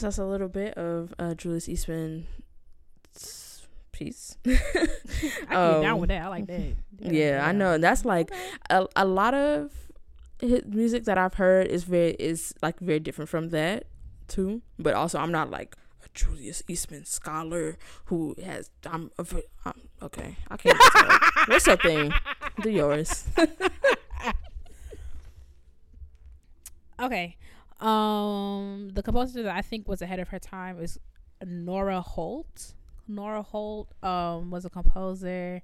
that's a little bit of uh julius eastman piece I get down Um, with that. I like that. yeah i know and that's like a, a lot of his music that I've heard is very is like very different from that too. But also I'm not like a Julius Eastman scholar who has I'm, I'm okay. I can't tell. What's your thing? Do yours. okay. Um, the composer that I think was ahead of her time is Nora Holt. Nora Holt um was a composer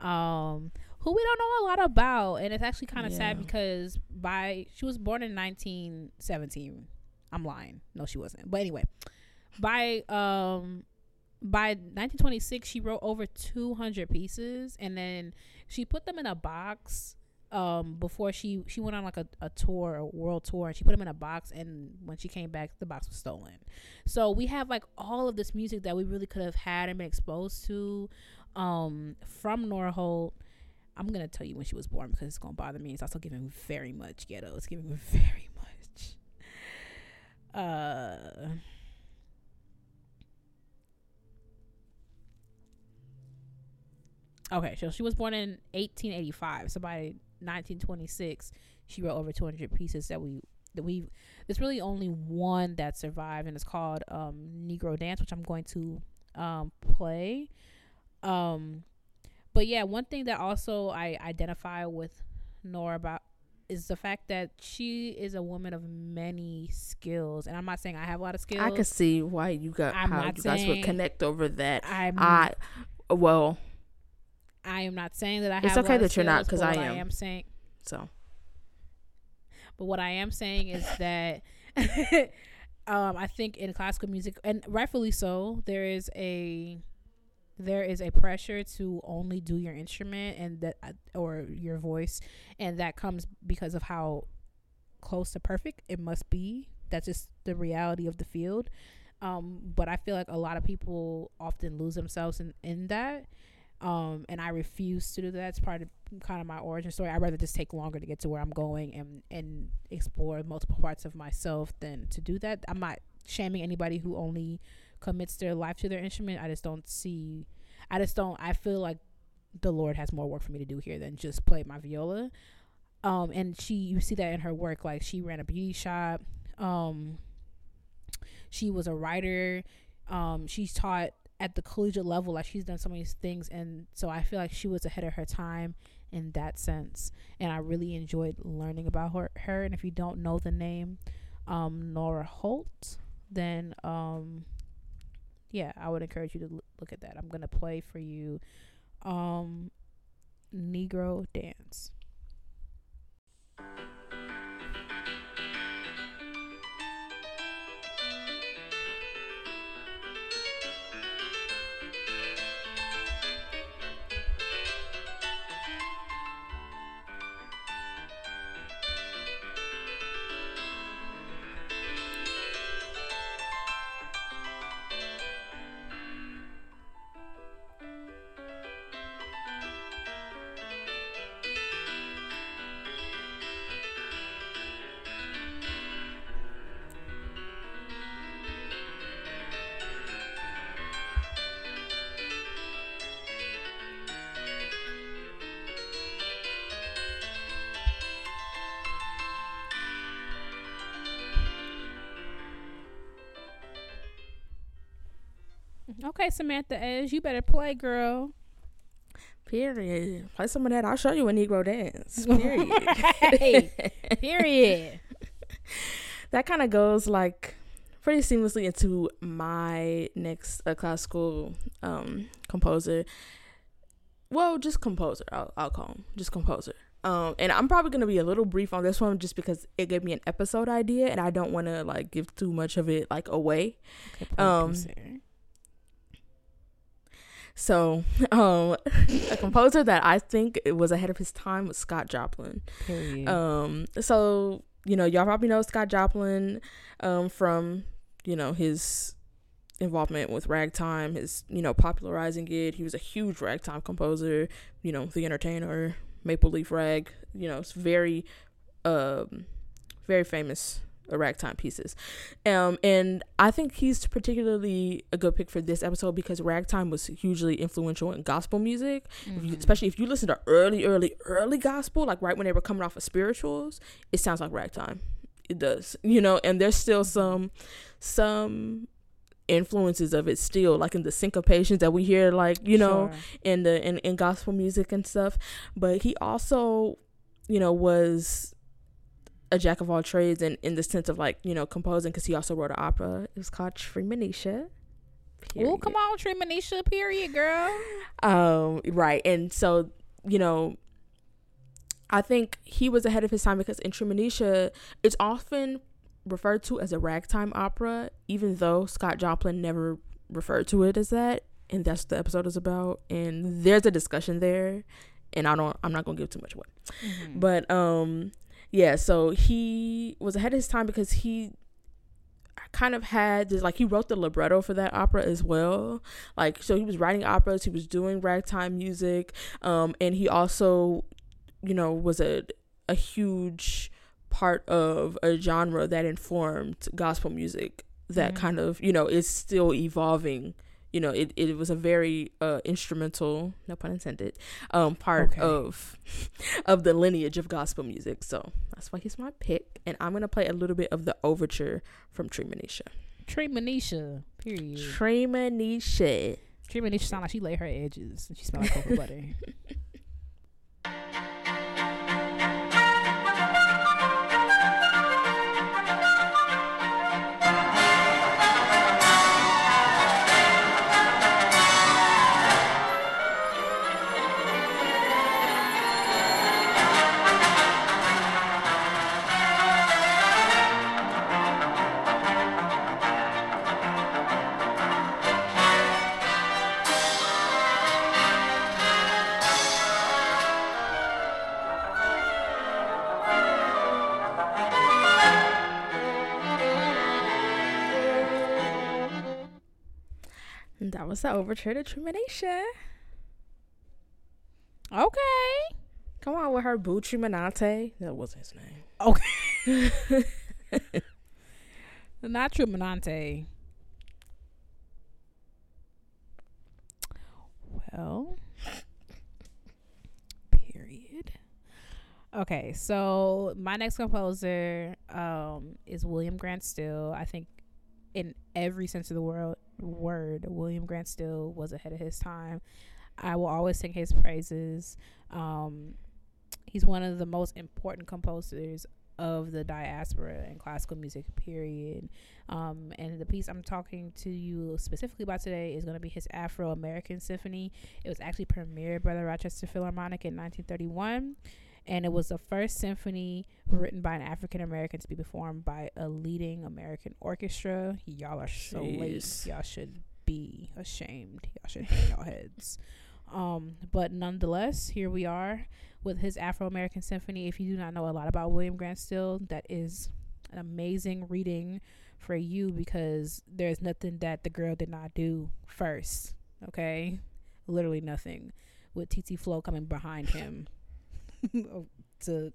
um who we don't know a lot about and it's actually kind of yeah. sad because by she was born in 1917 i'm lying no she wasn't but anyway by um by 1926 she wrote over 200 pieces and then she put them in a box um before she she went on like a, a tour a world tour and she put them in a box and when she came back the box was stolen. So we have like all of this music that we really could have had and been exposed to um from nora holt. I'm gonna tell you when she was born because it's gonna bother me. It's also giving very much ghetto. It's giving very much uh Okay, so she was born in 1885. So by 1926, she wrote over 200 pieces that we that we. There's really only one that survived, and it's called um, Negro Dance, which I'm going to um, play. Um, but yeah, one thing that also I identify with Nora about is the fact that she is a woman of many skills, and I'm not saying I have a lot of skills. I can see why you got I'm how you guys would connect over that. I'm, I well, I am not saying that I. Have. It's okay that you're not because I am. I am saying so. But what I am saying is that um, I think in classical music, and rightfully so, there is a there is a pressure to only do your instrument and that uh, or your voice, and that comes because of how close to perfect it must be. That's just the reality of the field. Um, but I feel like a lot of people often lose themselves in, in that um, and I refuse to do that. It's part of kind of my origin story. I'd rather just take longer to get to where I'm going and and explore multiple parts of myself than to do that. I'm not shaming anybody who only commits their life to their instrument. I just don't see. I just don't. I feel like the Lord has more work for me to do here than just play my viola. Um, and she, you see that in her work. Like she ran a beauty shop. Um, she was a writer. Um, she's taught at the collegiate level like she's done so many things and so i feel like she was ahead of her time in that sense and i really enjoyed learning about her, her. and if you don't know the name um, nora holt then um, yeah i would encourage you to l- look at that i'm gonna play for you um, negro dance Okay, Samantha Edge, you better play, girl. Period. Play some of that. I'll show you a Negro dance. Period. period. that kind of goes like pretty seamlessly into my next uh, classical um, composer. Well, just composer. I'll, I'll call him just composer. Um, and I'm probably gonna be a little brief on this one just because it gave me an episode idea, and I don't want to like give too much of it like away. Okay, um, so, um, a composer that I think was ahead of his time was Scott Joplin. Period. Um, so you know, y'all probably know Scott Joplin, um, from you know his involvement with ragtime, his you know popularizing it. He was a huge ragtime composer. You know, The Entertainer, Maple Leaf Rag. You know, it's very, um, very famous ragtime pieces. Um, and I think he's particularly a good pick for this episode because ragtime was hugely influential in gospel music. Mm-hmm. If you, mm-hmm. especially if you listen to early, early, early gospel, like right when they were coming off of spirituals, it sounds like ragtime. It does, you know. And there's still some, some influences of it still like in the syncopations that we hear like you know Sure. in the in, in gospel music and stuff but he also you know was a jack of all trades and in the sense of like you know composing because he also wrote an opera it was called Treemonisha Oh, come on, Tremanisha, period, girl. um right and so you know i think he was ahead of his time because in Treemonisha it's often referred to as a ragtime opera even though scott joplin never referred to it as that and that's what the episode is about and there's a discussion there and i don't i'm not gonna give too much away Mhm. but um yeah so he was ahead of his time because he kind of had this like he wrote the libretto for that opera as well like so he was writing operas he was doing ragtime music um and he also you know was a a huge part of a genre that informed gospel music that Mhm. kind of you know is still evolving you know it, it was a very uh instrumental no pun intended um part Okay. of of the lineage of gospel music so that's why he's my pick and i'm gonna play a little bit of the overture from Treemonisha. Tremanisha, period. Treemonisha. Tremanisha sound like she lay her edges and she smell like cocoa butter. The overture to Treemonisha. Okay. Come on with her boo Treemonate. That wasn't his name. Okay. Not Tremonante. Well, period. Okay, so my next composer um, is William Grant Still. I think in every sense of the world word, William Grant Still was ahead of his time. I will always sing his praises. Um, he's one of the most important composers of the diaspora and classical music period um, and the piece i'm talking to you specifically about today is going to be his afro-american symphony it was actually premiered by the rochester philharmonic in 1931 and it was the first symphony written by an african american to be performed by a leading american orchestra y'all are so late y'all should be ashamed y'all should hang your heads um, but nonetheless, here we are with his Afro American Symphony. If you do not know a lot about William Grant Still, that is an amazing reading for you because there's nothing that the girl did not do first. Okay, literally nothing. With TT Flow coming behind him to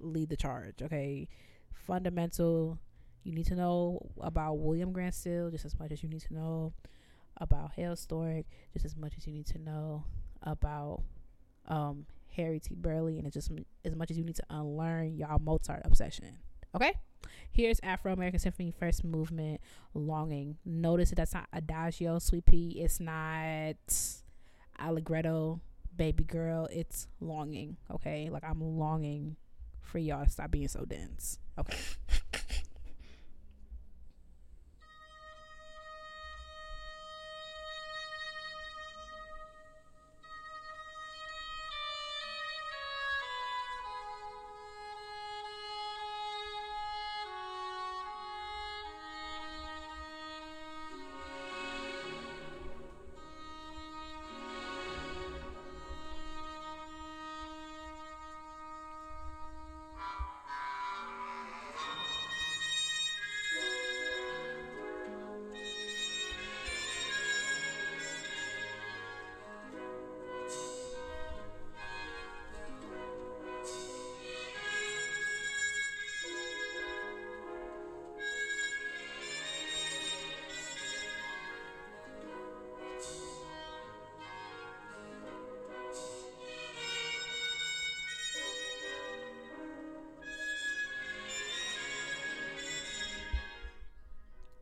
lead the charge. Okay, fundamental. You need to know about William Grant Still just as much as you need to know about Hale Stork, just as much as you need to know about um, Harry T. Burleigh, and it's just as much as you need to unlearn y'all Mozart obsession. Okay? Here's Afro American Symphony First Movement Longing. Notice that that's not Adagio, Sweet Pea. It's not Allegretto, Baby Girl. It's longing. Okay? Like I'm longing for y'all to stop being so dense. Okay.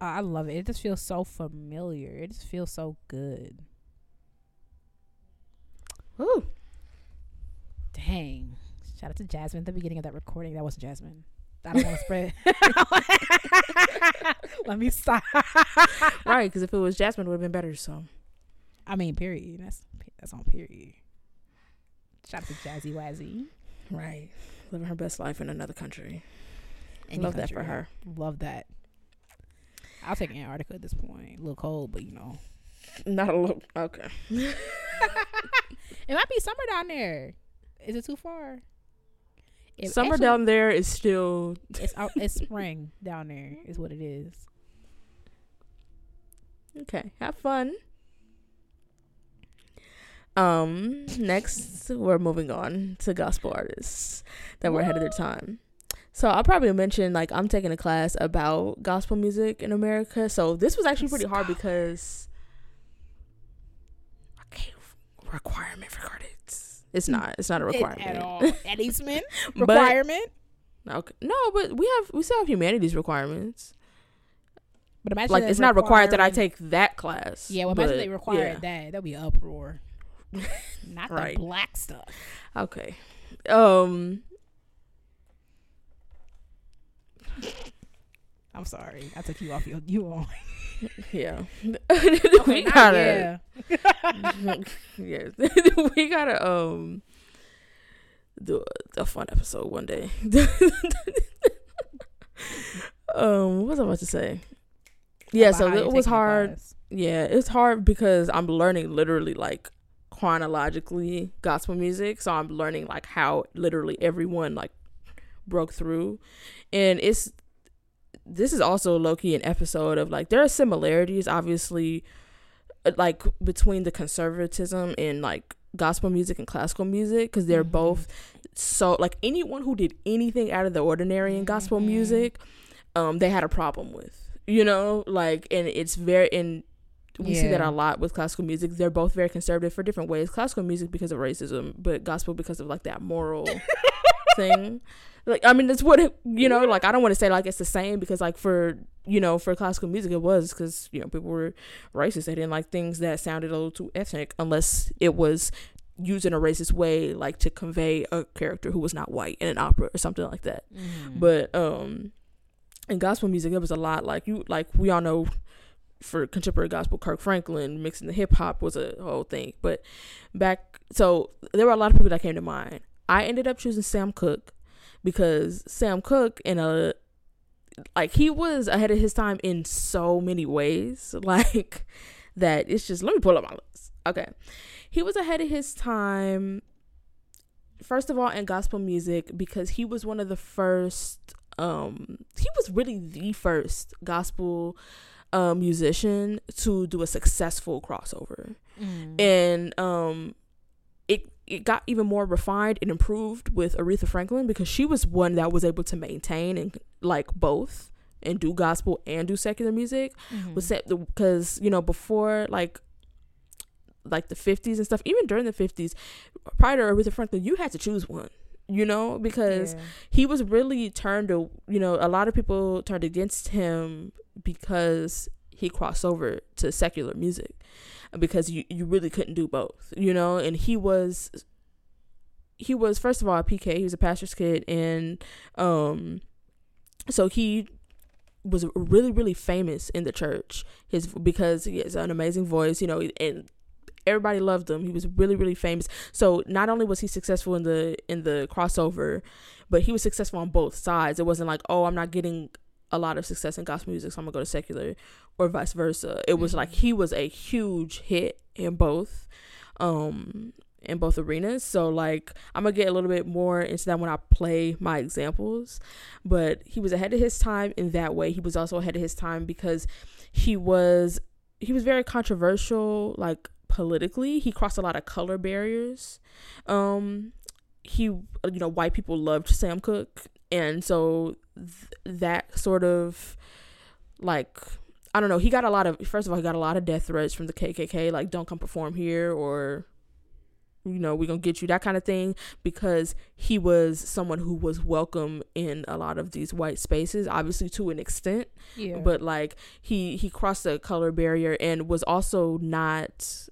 I love it. It just feels so familiar. It just feels so good. Ooh. Dang. Shout out to Jasmine at the beginning of that recording. That wasn't Jasmine. I don't want to spread. Let me stop. right, because if it was Jasmine, it would have been better. So, I mean, period. That's that's on period. Shout out to Jazzy Wazzy. right, living her best life in another country. Any Love that for her. Love that. I'll take Antarctica at this point. A little cold, but you know, Not a little. Okay. it might be summer down there. Is it too far? It- Summer actually, down there is still. It's out, it's spring down there. Is what it is. Okay, have fun. Um, next we're moving on to gospel artists that were ahead of their time. So I'll probably mention like I'm taking a class about gospel music in America. So this was actually pretty hard because okay, requirement for credits. It's not. It's not a It- requirement at all. At Eastman But- requirement. Okay. No, but we have we still have humanities requirements. But imagine Like it's not required that I take that class. Yeah, well, imagine but, they required that. That'd be uproar. not Right. the black stuff. Okay. Um. I'm sorry, I took you off your you on. Yeah. We gotta. yeah. yes. we gotta um do a fun episode one day. um, what was I about to say? Yeah, About so it was hard. Yeah, it's hard because I'm learning literally like chronologically gospel music. So I'm learning like how literally everyone like broke through. And it's this is also low key an episode of like there are similarities obviously uh, like between the conservatism and like gospel music and classical music because they're Mhm. both so like anyone who did anything out of the ordinary in gospel Mhm. music um they had a problem with you know like and it's very and we see that a lot with classical music they're both very conservative for different ways classical music because of racism but gospel because of like that moral thing like i mean it's what it, you know like i don't want to say like it's the same because like for you know for classical music it was because you know people were racist. They didn't like things that sounded a little too ethnic unless it was used in a racist way like to convey a character who was not white in an opera or something like that. Mhm. but um in gospel music it was a lot like you like we all know for contemporary gospel kirk franklin mixing the hip-hop was a whole thing. But back so there were a lot of people that came to mind. I ended up choosing sam cooke because sam cooke in a like he was ahead of his time in so many ways like that it's just let me pull up my list. Okay. He was ahead of his time first of all in gospel music because he was one of the first um he was really the first gospel uh, musician to do a successful crossover. Mhm. and um it got even more refined and improved with Aretha Franklin because she was one that was able to maintain and like both and do gospel and do secular music Mhm. was set because you know before like like the 50s and stuff even during the 50s prior to Aretha Franklin you had to choose one you know because Yeah. he was really turned to you know a lot of people turned against him because he crossed over to secular music because you you really couldn't do both you know? And he was he was first of all a PK he was a pastor's kid and um so he was really really famous in the church. His because he has an amazing voice you know and everybody loved him. He was really really famous. So not only was he successful in the in the crossover but he was successful on both sides. It wasn't like oh i'm not getting a lot of success in gospel music so i'm gonna go to secular or vice versa. It was Mhm. like he was a huge hit in both um in both arenas. So like i'm gonna get a little bit more into that when i play my examples. But he was ahead of his time in that way. He was also ahead of his time because he was he was very controversial like politically. He crossed a lot of color barriers. Um he you know white people loved sam cooke and so th- that sort of like i don't know he got a lot of first of all he got a lot of death threats from the kkk like don't come perform here or you know we're gonna get you that kind of thing because he was someone who was welcome in a lot of these white spaces obviously to an extent Yeah. but like he he crossed the color barrier and was also not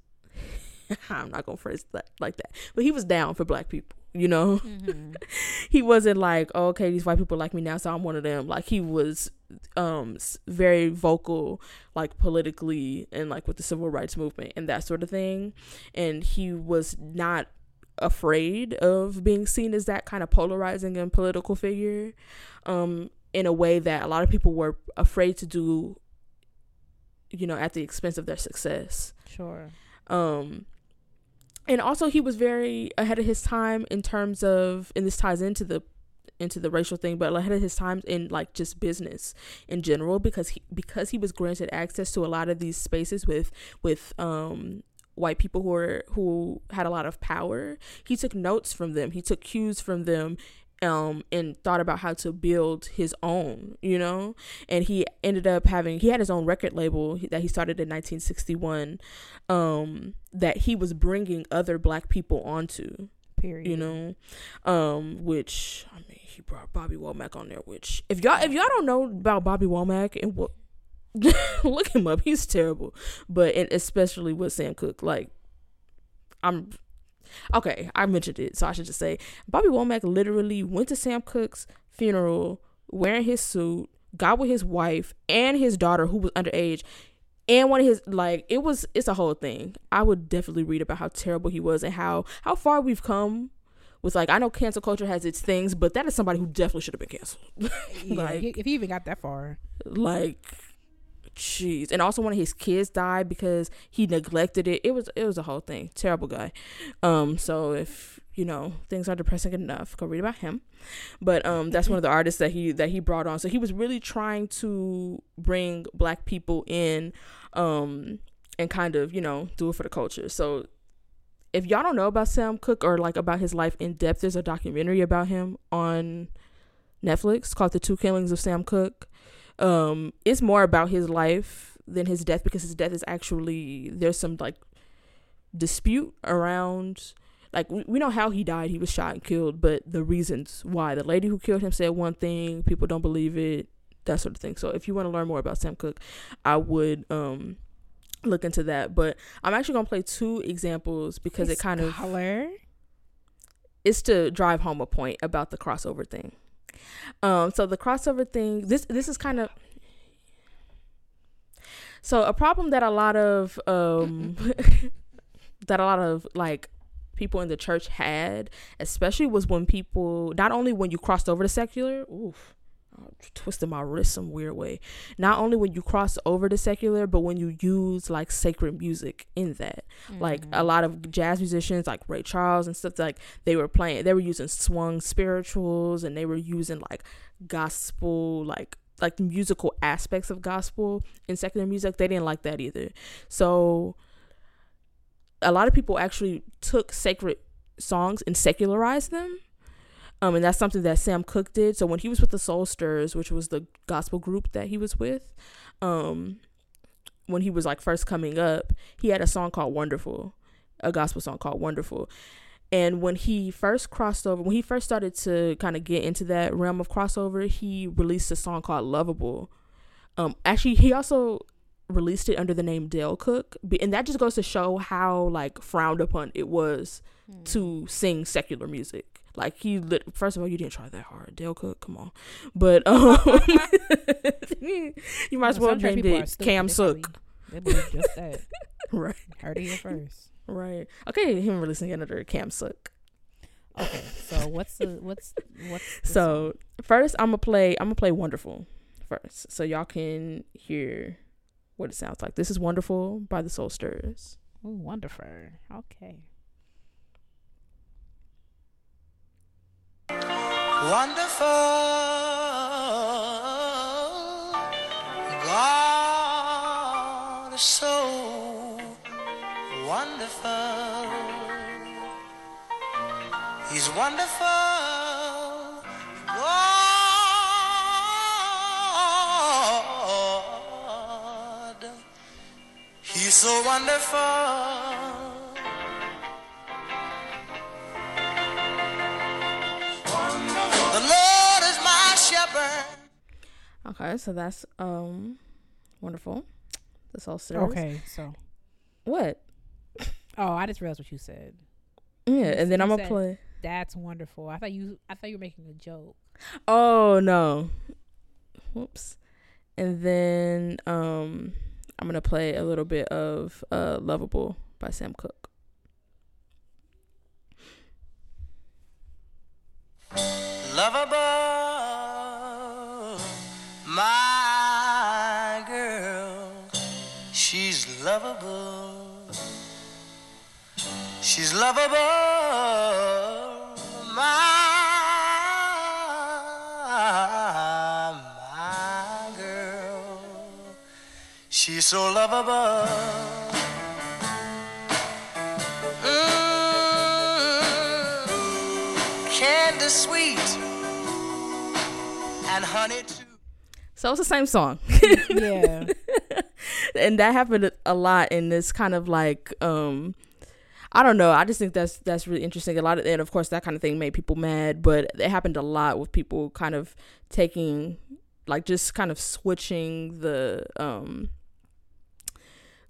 i'm not gonna phrase that like that but he was down for black people you know Mhm. he wasn't like oh, okay these white people like me now so i'm one of them like he was um very vocal like politically and like with the civil rights movement and that sort of thing and he was not afraid of being seen as that kind of polarizing and political figure um in a way that a lot of people were afraid to do you know at the expense of their success Sure. um and also he was very ahead of his time in terms of and this ties into the into the racial thing but ahead of his time in like just business in general because he because he was granted access to a lot of these spaces with with um white people who were who had a lot of power. He took notes from them. He took cues from them um and thought about how to build his own you know? And he ended up having he had his own record label that he started in 1961 um that he was bringing other black people onto Period. you know? Um which i mean he brought bobby womack on there which if y'all if y'all don't know about bobby womack and what look him up he's terrible. But and especially with sam cooke like i'm okay i mentioned it so i should just say bobby womack literally went to sam Cooke's funeral wearing his suit got with his wife and his daughter who was underage and one of his like it was it's a whole thing i would definitely read about how terrible he was and how how far we've come with like i know cancel culture has its things but that is somebody who definitely should have been canceled Yeah, like- if he even got that far. like jeez. And also one of his kids died because he neglected it. It was it was a whole thing. Terrible guy. Um so if you know things are depressing enough go read about him. But um that's one of the artists that he that he brought on. So he was really trying to bring black people in um and kind of you know do it for the culture. So if y'all don't know about Sam Cooke or like about his life in depth there's a documentary about him on Netflix called The Two Killings of Sam Cooke um it's more about his life than his death because his death is actually there's some like dispute around like we, we know how he died he was shot and killed but the reasons why the lady who killed him said one thing people don't believe it that sort of thing so if you want to learn more about sam cooke i would um look into that but i'm actually gonna play two examples because it kind of Scholar. is to drive home a point about the crossover thing. Um, so the crossover thing, this this is kind of so a problem that a lot of um that a lot of like people in the church had, especially was when people not only when you crossed over to secular, oof, twisted my wrist some weird way. Not only when you cross over to secular, but when you use like sacred music in that like Mm. a lot of jazz musicians like ray charles and stuff like they were playing they were using swung spirituals and they were using like gospel like like musical aspects of gospel in secular music they didn't like that either so a lot of people actually took sacred songs and secularized them um and that's something that sam cooke did so when he was with the soul stirrers which was the gospel group that he was with um when he was like first coming up he had a song called Wonderful, a gospel song called Wonderful. And when he first crossed over, when he first started to kind of get into that realm of crossover, he released a song called Lovable. Um, actually, he also released it under the name Dale Cook, and that just goes to show how like frowned upon it was Mm. to sing secular music. Like he, lit- first of all, you didn't try that hard, Dale Cook. Come on, but um, you might as Well, church named it. Cam Sook, They believe just that. right? Heard it first. Right. Okay, him releasing under Cam Sook. Okay, so what's the what's what's So first, I'm gonna play. I'm gonna play "Wonderful" first, so y'all can hear what it sounds like. This is "Wonderful" by the Soul Stirrers. Ooh, wonderful. Okay. Wonderful. God so wonderful. He's wonderful. God. He's so wonderful. Okay, so that's um wonderful. The Soul Stirrers. Okay, so What? oh, I just realized what you said. Yeah, You and then I'm gonna play. That's wonderful. I thought you I thought you were making a joke. Oh no. Whoops. And then um I'm gonna play a little bit of uh Lovable by Sam Cooke. Lovable, lovable. She's lovable, my, my girl. She's so lovable. Mm, candy sweet and honey too. So it's the same song. Yeah. and that happened a lot in this kind of like um I don't know. I just think that's that's really interesting. A lot of and of course that kind of thing made people mad, but it happened a lot with people kind of taking like just kind of switching the um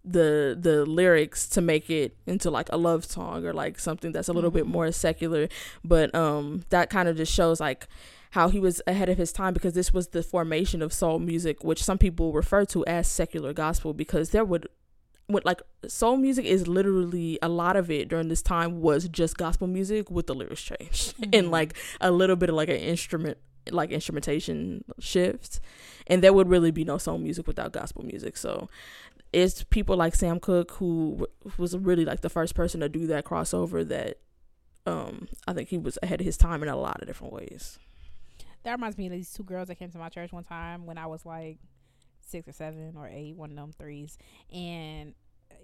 the the lyrics to make it into like a love song or like something that's a little bit Mhm. more secular but um that kind of just shows like how he was ahead of his time because this was the formation of soul music which some people refer to as secular gospel because there would what like soul music is literally a lot of it during this time was just gospel music with the lyrics changed and Mhm. like a little bit of like an instrument like instrumentation shift and there would really be no soul music without gospel music so it's people like Sam Cooke who was really like the first person to do that crossover that um I think he was ahead of his time in a lot of different ways. That reminds me of these two girls that came to my church one time when I was like six or seven or eight, one of them threes. And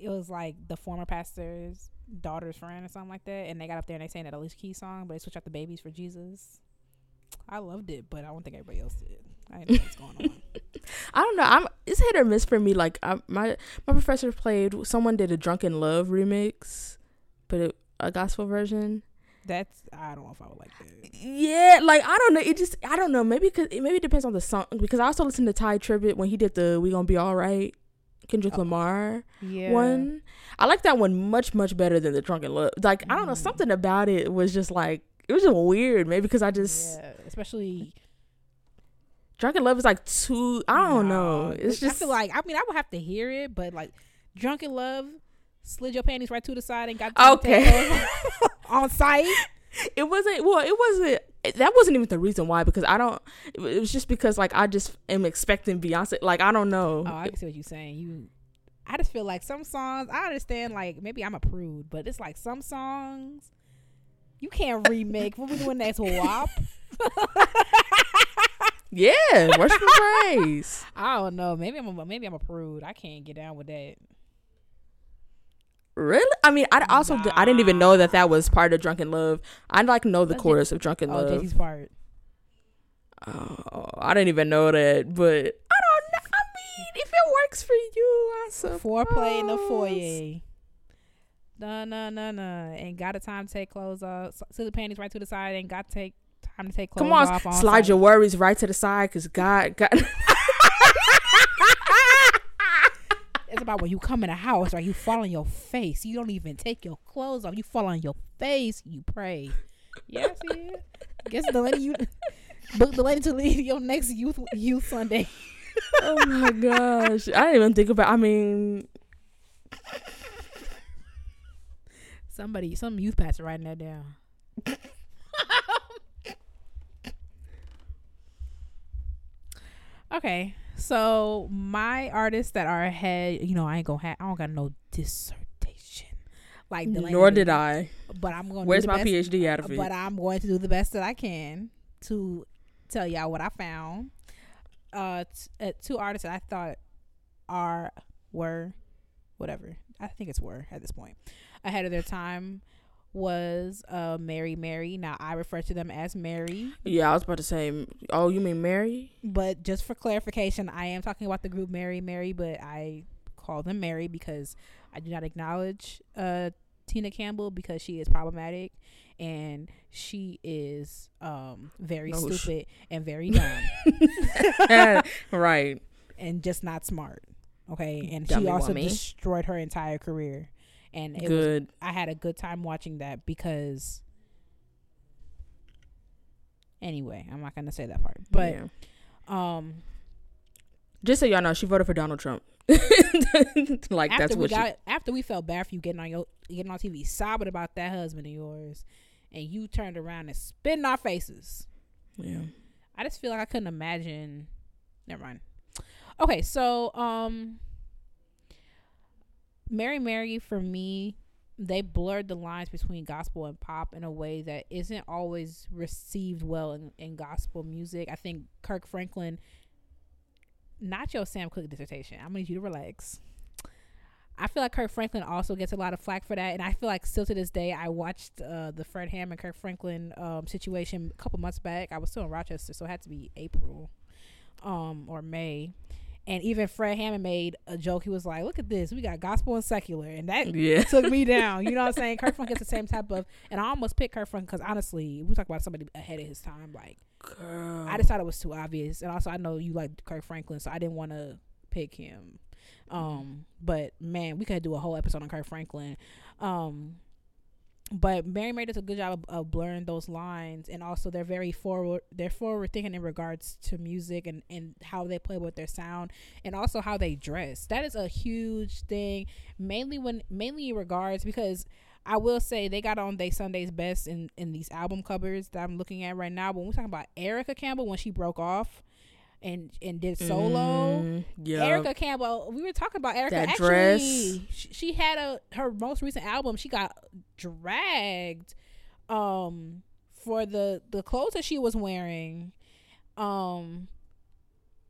it was like the former pastor's daughter's friend or something like that. And they got up there and they sang that Alicia Keys song, but they switched out the babies for Jesus. I loved it, but I don't think everybody else did. I didn't know what's going on. I don't know. I'm it's hit or miss for me. Like I, my my professor played. Someone did a Drunk in Love remix, but it, a gospel version. That's I don't know if I would like that. Yeah, like I don't know. It just I don't know. Maybe because it maybe it depends on the song. Because I also listened to Tye Tribbett when he did the "We Gonna Be All Right" Kendrick Oh. Lamar Yeah. one. I like that one much much better than the Drunk in Love. Like I don't know. Mm. Something about it was just like it was just weird. Maybe because I just yeah, especially Drunk in Love is like too. I don't know. Nah, It's I just feel like I mean I would have to hear it, but like drunk in love slid your panties right to the side and got Okay. on site. it wasn't well it wasn't that wasn't even the reason why because i don't it was just because like i just am expecting beyonce like i don't know Oh, I see what you're saying. You, I just feel like some songs. I understand. Like maybe I'm a prude, but it's like some songs you can't remake. What we doing next? WAP? yeah worship praise I don't know. Maybe I'm a, maybe I'm a prude. I can't get down with that. Really i mean i also I didn't even know that that was part of drunk in love i like know the That's chorus of drunken Oh, love JT's part. oh i didn't even know that but i don't know i mean if it works for you i suppose Foreplay in the foyer. No, no, no, no. Ain't got a time to take clothes off. S- Slid the panties right to the side. Ain't got to take time to take clothes come on off. slide site. your worries right to the side because god god It's about when you come in the house or you fall on your face. You don't even take your clothes off. You fall on your face. You pray. Yeah, see. Guess the lady you book the lady to lead your next youth youth Sunday. oh my gosh i didn't even think about i mean Somebody, some youth pastor writing that down. okay, so my artists that are ahead, you know, I ain't gonna have, I don't got no dissertation like the nor did i But I'm going. where's do my best, phd out of it But I'm going to do the best that I can to tell y'all what I found. Uh, t- uh two artists that I thought are were whatever. I think it's were at this point ahead of their time was uh Mary Mary. Now I refer to them as Mary, Yeah, I was about to say. Oh, you mean Mary? but just for clarification, I am talking about the group Mary Mary, but I call them Mary because I do not acknowledge uh Tina Campbell because she is problematic and she is um very No, sh- stupid and very dumb right. and just not smart. Okay, and Dummy she also wummy. destroyed her entire career. And it was I had a good time watching that because anyway, I'm not gonna say that part. But Yeah. um just so y'all know, she voted for Donald Trump. like after that's what she. after we felt bad for you getting on your getting on TV sobbing about that husband of yours and you turned around and spit in our faces. Yeah. I just feel like I couldn't imagine never mind. Okay, so um Mary Mary for me, they blurred the lines between gospel and pop in a way that isn't always received well in, in gospel music. I think Kirk Franklin not your Sam Cooke dissertation. I'm gonna need you to relax. I feel like Kirk Franklin also gets a lot of flack for that, and I feel like still to this day, I watched uh, the Fred Hammond and Kirk Franklin um, situation a couple months back. I was still in Rochester, so it had to be April, um, or May, and even Fred Hammond made a joke. He was like, "Look at this, we got gospel and secular," and that Yeah. took me down. You know what I'm saying? Kirk Franklin gets the same type of, and I almost picked Kirk Franklin because honestly, we talk about somebody ahead of his time. Like Girl. I just thought it was too obvious, and also I know you like Kirk Franklin, so I didn't want to pick him. Um, but man, we could do a whole episode on Kirk Franklin. Um, but Mary Mary does a good job of, of blurring those lines, and also they're very forward. They're forward thinking in regards to music and and how they play with their sound, and also how they dress. That is a huge thing, mainly when mainly in regards because. I will say they got on they Sunday's best in in these album covers that I'm looking at right now. But when we're talking about Erica Campbell when she broke off and and did solo, Mm, yeah. Erica Campbell. We were talking about Erica. That Actually, dress. She, she had a her most recent album. She got dragged, um, for the the clothes that she was wearing. Um,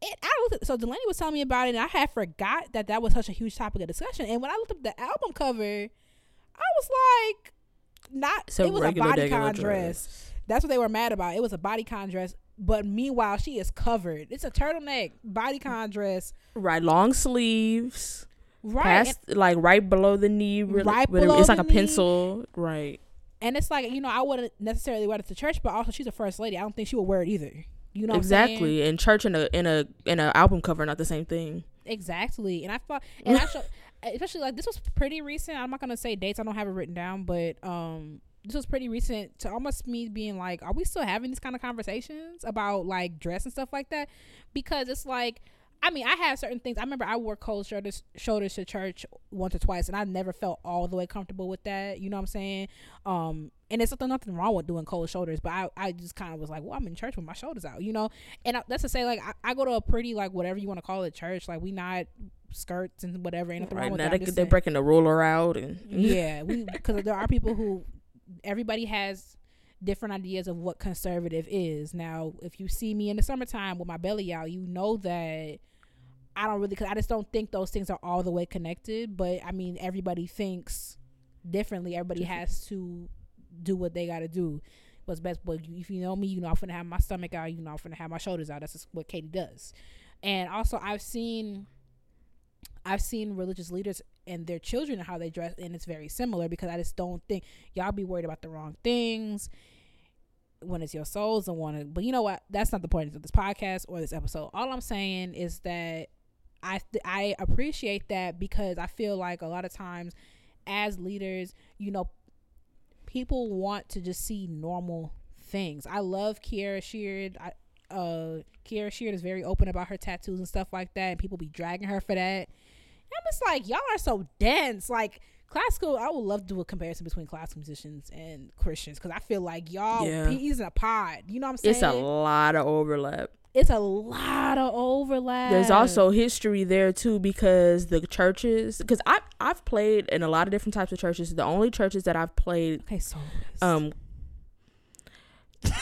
it I looked at, so Delaney was telling me about it, and I had forgot that that was such a huge topic of discussion. And when I looked up the album cover, I was like, not. A it was a bodycon dress. dress. That's what they were mad about. It was a bodycon dress. But meanwhile, she is covered. It's a turtleneck bodycon dress. Right, long sleeves, Right. past like right below the knee. Really, Right below it's like a knee. pencil. Right. and it's like, you know, I wouldn't necessarily wear it to church, but also she's a first lady. I don't think she would wear it either. You know what I'm exactly. And church and a in a in a album cover, not the same thing. Exactly. And I thought, and actually, especially like this was pretty recent. I'm not gonna say dates. I don't have it written down, but um, this was pretty recent to almost me being like, are we still having these kind of conversations about like dress and stuff like that? Because it's like. I mean, I have certain things. I remember I wore cold shoulders shoulders to church once or twice, and I never felt all the way comfortable with that. You know what I'm saying? Um, and there's nothing nothing wrong with doing cold shoulders, but I, I just kind of was like, well, I'm in church with my shoulders out, you know. And I, that's to say, like, I, I go to a pretty like whatever you want to call it church. Like, we not skirts and whatever. Ain't nothing Right wrong with now that. They, they're saying- breaking the ruler out and yeah, we because there are people who everybody has different ideas of what conservative is. Now, if you see me in the summertime with my belly out, you know that I don't really. Cause I just don't think those things are all the way connected. But I mean, everybody thinks differently. Everybody has to do what they got to do. What's best, but if you know me, you know I'm finna have my stomach out. You know I'm finna have my shoulders out. That's just what Katie does. And also, I've seen I've seen religious leaders and their children and how they dress, and it's very similar because I just don't think y'all be worried about the wrong things when it's your souls and want to. But you know what? That's not the point of this podcast or this episode. All I'm saying is that I th- I appreciate that because I feel like a lot of times as leaders, you know, people want to just see normal things. I love Kierra Sheard. I, uh, Kierra Sheard is very open about her tattoos and stuff like that, and people be dragging her for that. I'm just like, y'all are so dense. Like classical, I would love to do a comparison between classical musicians and Christians because I feel like y'all Yeah. he's in a pod. You know what I'm saying? it's a lot of overlap. it's a lot of overlap. There's also history there too because the churches because I I've played in a lot of different types of churches. The only churches that I've played okay. So um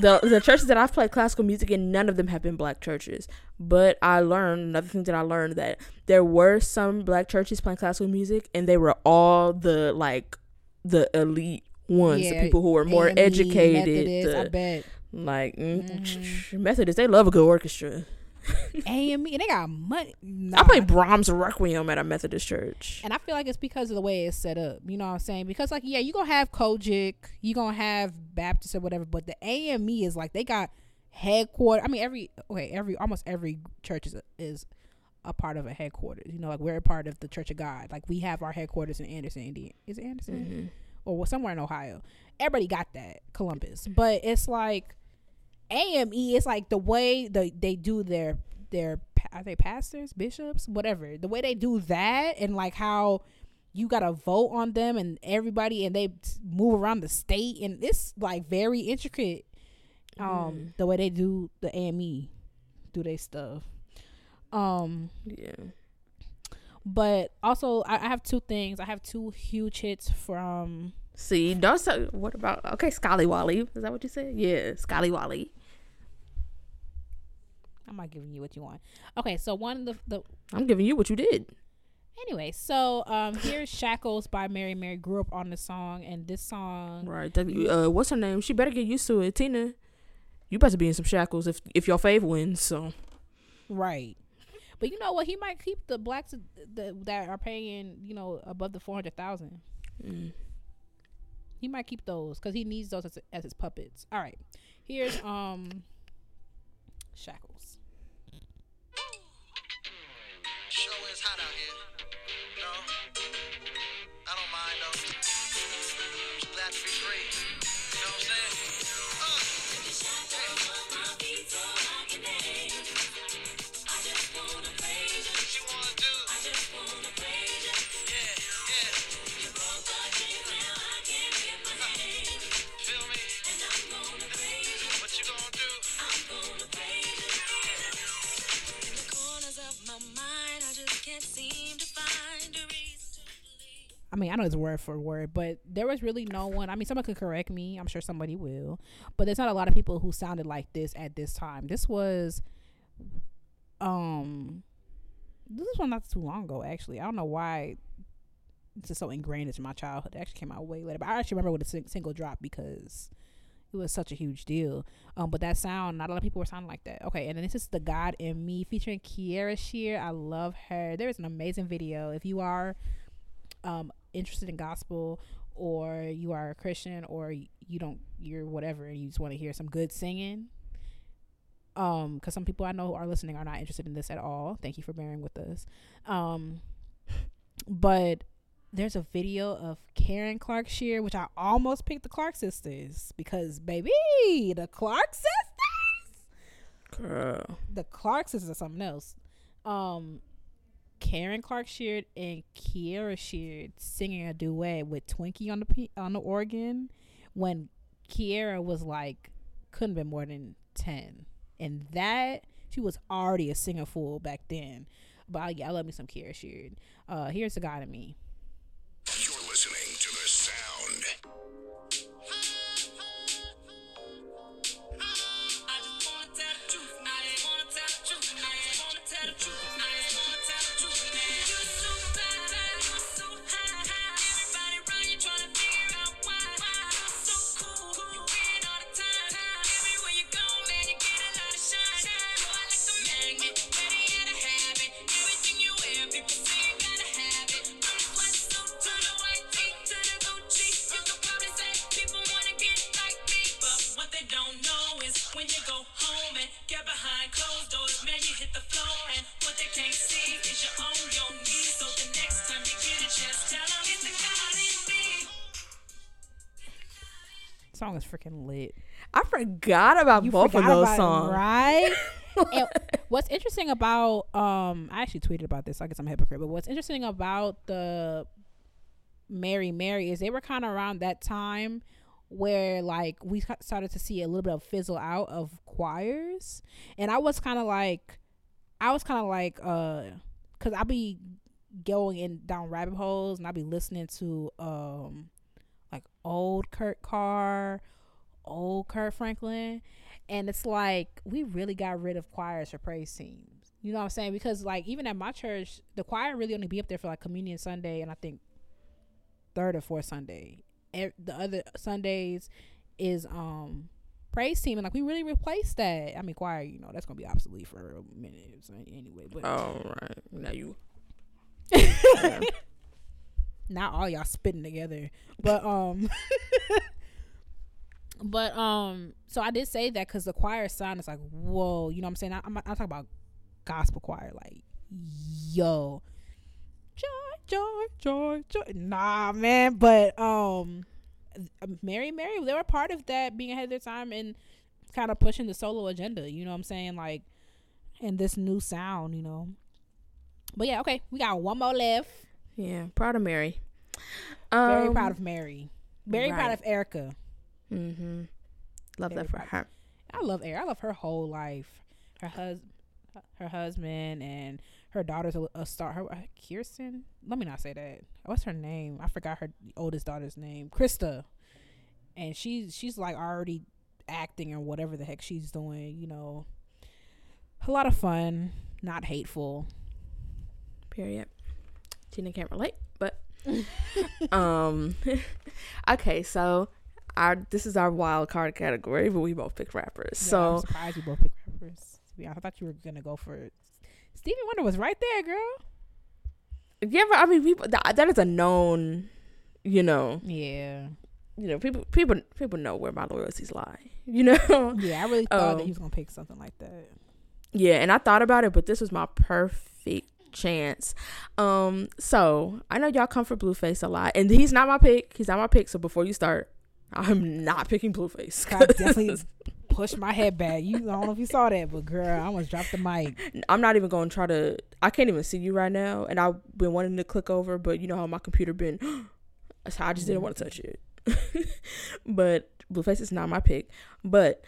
the the churches that I've played classical music in, none of them have been black churches. But I learned another thing that I learned that there were some black churches playing classical music, and they were all the like the elite ones, the people who were more AME, educated. Methodist, I the- bet. like mm, Mhm. Methodists, they love a good orchestra. AME, and they got money. I play Brahms Requiem at a Methodist church. And I feel like it's because of the way it's set up. You know what I'm saying? Because like yeah, you're gonna have COGIC, you're gonna have Baptist or whatever, but the AME is like they got headquarters. I mean every okay, every almost every church is is a part of a headquarters. You know, like we're a part of the Church of God. Like we have our headquarters in Anderson, Indiana. Is it Anderson? Mm-hmm. Or somewhere in Ohio. Everybody got that, Columbus. But it's like AME, is like the way the they do their their are they pastors, bishops, whatever. The way they do that and like how you got to vote on them and everybody and they move around the state and it's like very intricate um the way they do the AME do they stuff. Um Yeah. but also I, I have two things. I have two huge hits from See, don't say, what about okay, Scully Wally? Is that what you said? Yeah, Scully Wally. I'm not giving you what you want. Okay, so one of the the I'm giving you what you did. Anyway, so um here's Shackles by Mary Mary. Grew up on the song and this song Right. That- Uh, what's her name? She better get used to it. Tina, you better be in some shackles if if your fave wins. So right. But you know what? He might keep the blacks the, that are paying, you know, above the 400,000. mm. He might keep those cuz he needs those as, as his puppets. All right. Here's um Shackles. Show is hot out here. No, I don't mind though. Glad to be I mean, I know it's word for word, but there was really no one. I mean, someone could correct me. I'm sure somebody will. But there's not a lot of people who sounded like this at this time. This was, um, this was not too long ago. Actually, I don't know why this is so ingrained into my childhood. It actually came out way later, but I actually remember with a sing- single drop because it was such a huge deal. Um, but that sound, not a lot of people were sounding like that. Okay, and then this is the God in Me featuring Kierra Sheard. I love her. There is an amazing video. If you are um interested in gospel or you are a Christian or you don't you're whatever and you just want to hear some good singing um because some people I know who are listening are not interested in this at all thank you for bearing with us um but there's a video of Karen Clark Sheard which I almost picked the Clark sisters because baby the Clark sisters girl, the Clark sisters are something else. Um, Karen Clark Sheard and Kierra Sheard singing a duet with Twinkie on the p- on the organ when Kierra was like couldn't been more than ten, and that she was already a singer fool back then. But I, I love me some Kierra Sheard. Uh, here's the guy to me. Listening Freaking lit. I forgot about both of those about it, songs. right? and what's interesting about um, I actually tweeted about this. I guess I'm a hypocrite, but what's interesting about the Mary Mary is they were kind of around that time where like we started to see a little bit of fizzle out of choirs, and I was kind of like, I was kind of like, uh, cause I be going in down rabbit holes and I be listening to um, like old Kurt Carr, old Kurt Franklin, and it's like we really got rid of choirs for praise teams. You know what I'm saying? Because like even at my church, the choir really only be up there for like communion Sunday and I think third or fourth Sunday. The other Sundays is um praise team, and like we really replaced that. I mean, choir, you know, that's gonna be obsolete for a minute so anyway. But Oh right. Now you. not all y'all spitting together, but um, but um, so I did say that because the choir sound is like whoa, you know what I'm saying? I, I'm I'm talking about gospel choir, like yo, joy, joy, joy, joy. Nah, man, but um, Mary, Mary, they were part of that being ahead of their time and kind of pushing the solo agenda. You know what I'm saying? Like, and this new sound, you know. But yeah, okay, we got one more left. Yeah. Proud of Mary. Very Um, proud of Mary. Very proud of Erica. Mm-hmm. Love Very that for her. I love Erica. I love her whole life. Her hus, her husband, and her daughter's a, a star. Her uh, Kirsten. Let me not say that. What's her name? I forgot her oldest daughter's name. Krista. And she's she's like already acting or whatever the heck she's doing. You know, a lot of fun. Not hateful. Period. Tina can't relate, but um, okay. So our this is our wild card category, but we both picked rappers. Yeah, I'm so surprised we both picked rappers. To be honest, I thought you were gonna go for it. Stevie Wonder was right there, girl. yeah, but I mean, people that, that is a known, you know, Yeah. you know, people people people know where my loyalties lie. You know, Yeah, I really thought that Um, he was gonna pick something like that. Yeah, and I thought about it, but this was my perfect chance. Um, so I know y'all come for Blueface a lot, and he's not my pick. He's not my pick. So before you start, I'm not picking Blueface. I definitely pushed my head back. You I don't know if you saw that, but girl, I almost dropped the mic. I'm not even going to try to. I can't even see you right now, and I've been wanting to click over, but you know how my computer been. so I just didn't want to touch it. but Blueface is not my pick. But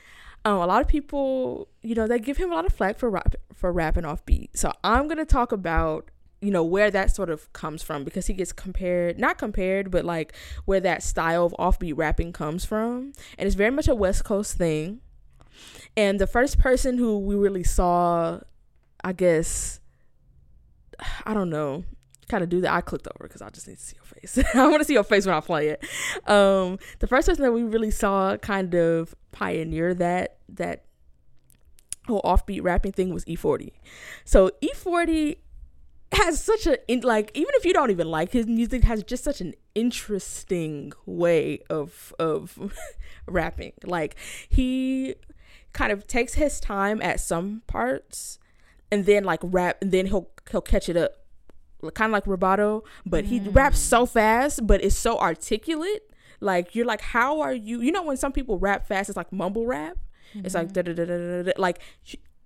um, a lot of people, you know, they give him a lot of flack for rap, for rapping off beat. So I'm gonna talk about you know where that sort of comes from because he gets compared not compared but like where that style of offbeat rapping comes from. And it's very much a west coast thing. And the first person who we really saw i guess i don't know kind of do that. I clicked over because i just need to see your face. I want to see your face when i play it. Um the first person that we really saw kind of pioneer that that whole offbeat rapping thing was e40 so e40 has such a in, like even if you don't even like his music has just such an interesting way of of rapping. Like he kind of takes his time at some parts and then like rap and then he'll he'll catch it up kind of like Roboto but he mm. raps so fast but it's so articulate. Like you're like how are you you know when some people rap fast it's like mumble rap. It's like da da da da da like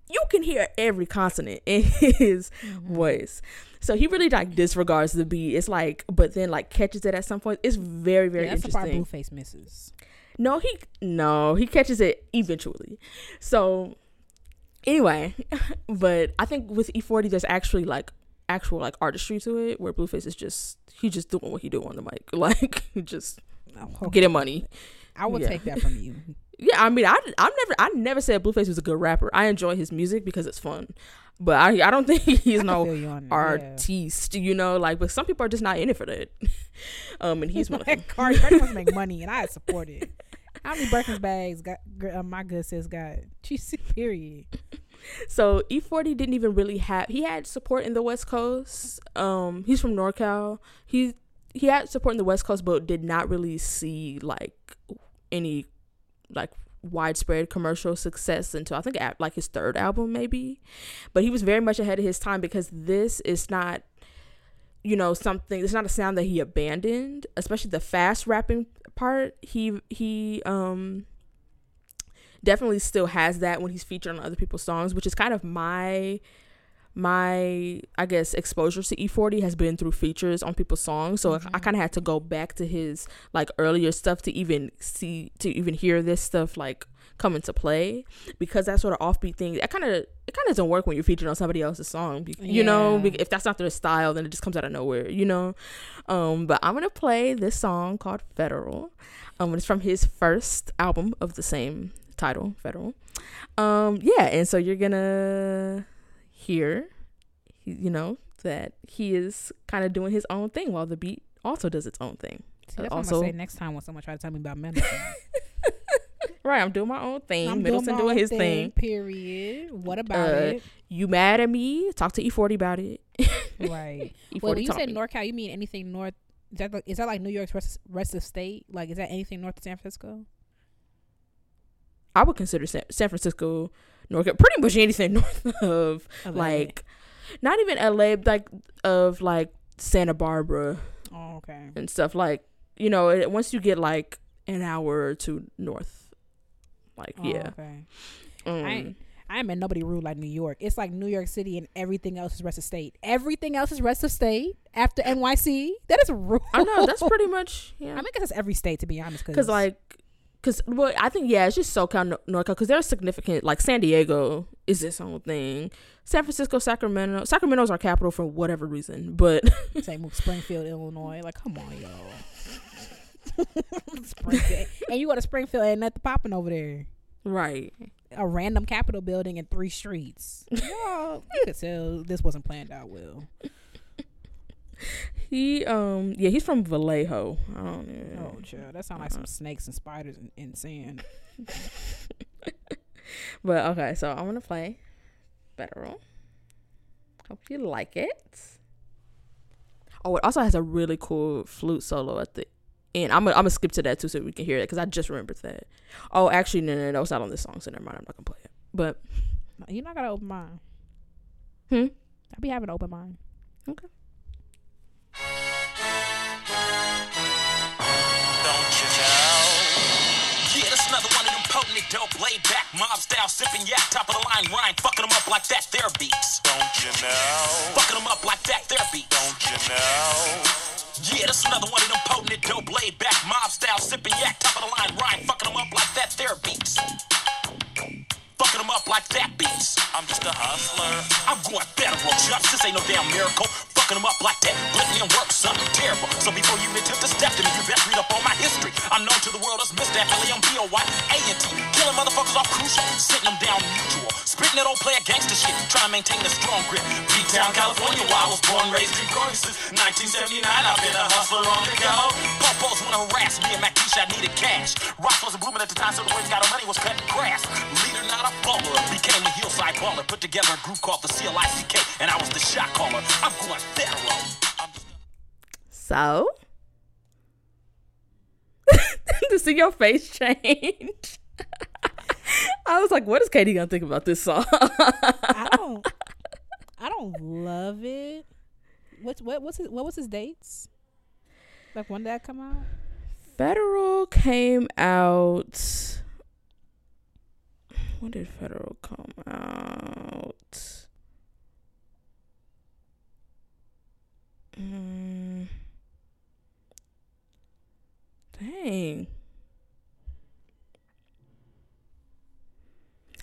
you can hear every consonant in his mm-hmm. voice. So he really like disregards the beat. It's like, but then like catches it at some point. It's very very Yeah, that's the part interesting. Blueface misses. No, he no, he catches it eventually. So anyway, but I think with E40 there's actually like actual like artistry to it where Blueface is just he just doing what he do on the mic. Like just Oh, getting money. I will yeah. take that from you. Yeah, I mean, I I've never I never said Blueface was a good rapper. I enjoy his music because it's fun, but I I don't think he's no you on yeah. artiste. You know, like but some people are just not in it for that. um, and he's one of them. Cardi, wants to make money, and I support it. How many Birkins bags got uh, my good sis got? She's period. So E40 didn't even really have he had support in the West Coast. Um, he's from NorCal. He he had support in the West Coast, but did not really see like any like widespread commercial success until I think like his third album maybe. But he was very much ahead of his time because this is not you know something it's not a sound that he abandoned, especially the fast rapping part. He he um definitely still has that when he's featured on other people's songs, which is kind of my my I guess exposure to E40 has been through features on people's songs. So I kind of had to go back to his like earlier stuff to even see to even hear this stuff like come into play. Because that sort of offbeat thing that kind of it kind of doesn't work when you're featured on somebody else's song. You know Yeah. be- if that's not their style then it just comes out of nowhere you know? Um but i'm gonna play this song called federal. Um it's from his first album of the same title federal. Um yeah and so you're gonna hear he- you know that he is kind of doing his own thing while the beat also does its own thing See, that's what I'm gonna say next time when someone try to tell me about medicine. Right, I'm doing my own thing. I'm Middleton my doing his thing. Period. What about Uh, it? You mad at me? Talk to E40 about it. Right. E40 Well, when you say me. NorCal, you mean anything north? Is that like, is that like New York's rest, rest of state? Like, is that anything north of San Francisco? I would consider San, San Francisco, North, pretty much anything north of Of like, not even LA, like of like Santa Barbara Oh, okay. and stuff. Like, you know, it, once you get like an hour or two north, like Oh, yeah. Okay. Um, I ain't, I ain't met nobody rude like New York. It's like New York City and everything else is rest of state. Everything else is rest of state after NYC. That is rude. I know that's pretty much yeah. I mean, I guess it's every state to be honest. because like because well i think yeah it's just socal Nor- norcal because they're significant like san diego is its own thing san francisco sacramento sacramento's our capital for whatever reason but say move Springfield, Illinois. Like, come on, y'all. Springfield, and you go to Springfield and nothing popping over there. right A random Capitol building in three streets. Y'all, you could tell this wasn't planned out well. he um yeah he's from vallejo. I don't know. Oh, child, that sounds like some snakes and spiders in, in sand. but okay so i'm gonna play federal. Hope you like it. Oh it also has a really cool flute solo at the end. I'm gonna, I'm gonna skip to that too so we can hear it because i just remembered that. Oh actually no no no it's not on this song so never mind i'm not gonna play it. But You're not gonna open mind. Hmm? I be having an open mind. Don't dope, laid back, mob style, sipping yak, top of the line rhyme, fucking them up like that, their beats. Don't you know? Fucking them up like that, their beats. Don't you know? Yeah, that's another one of them potent, dope, laid back, mob style, sipping yak, top of the line rhyme, fucking them up like that, their beats. Them up like that beats. I'm just a hustler. I'm going federal, Chuck. This ain't no damn miracle. Fucking them up like that. And work something terrible. So before you attempt to step to me, you best read up on my history. I'm known to the world as Mr. L-A-M-B-O-Y, A-N-T. Killing motherfuckers off crucial, sitting them down mutual. Spitting that old player gangster shit, trying to maintain a strong grip. B-Town, California, where I was born, raised, going since 1979. I've been a hustler on the go. Popos wanna harass me and Mackish, I needed cash. Rock wasn't booming at the time, so the we got our money was cutting grass. Leader, not a baller. Became a hillside baller. Put together a group called the CLICK, and I was the shot caller. I'm going federal. I'm So, to see your face change, I was like, "What is Katie gonna think about this song?" I don't. I don't love it. What's what? What's his, what was his dates? Like when did that come out? Federal came out. When did Federal come out? Mm. Dang.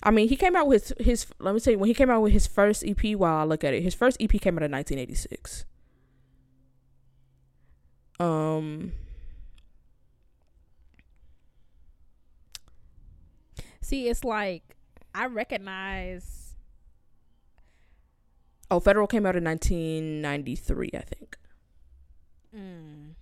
I mean, he came out with his. Let me tell you, when he came out with his first EP, while I look at it, his first EP came out in 1986. Um. See, it's like I recognize. Oh, Federal came out in 1993, I think. Mm,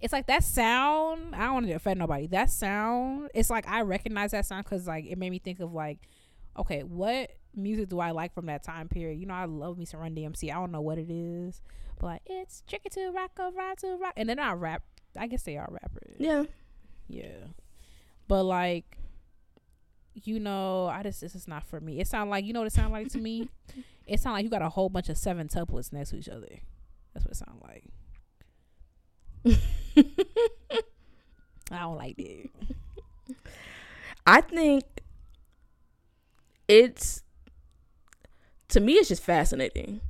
it's like that sound. I don't want to offend nobody. That sound. It's like I recognize that sound because like it made me think of like, okay, what music do I like from that time period? You know, I love me some Run DMC. I don't know what it is, but like it's tricky to rock a ride to rock, and then I rap. I guess they are rappers. Yeah. Yeah. But like you know, I just this is not for me. It sound like you know what it sound like to me? It sound like you got a whole bunch of seven tuplets next to each other. That's what it sound like. I don't like that. I think it's to me it's just fascinating.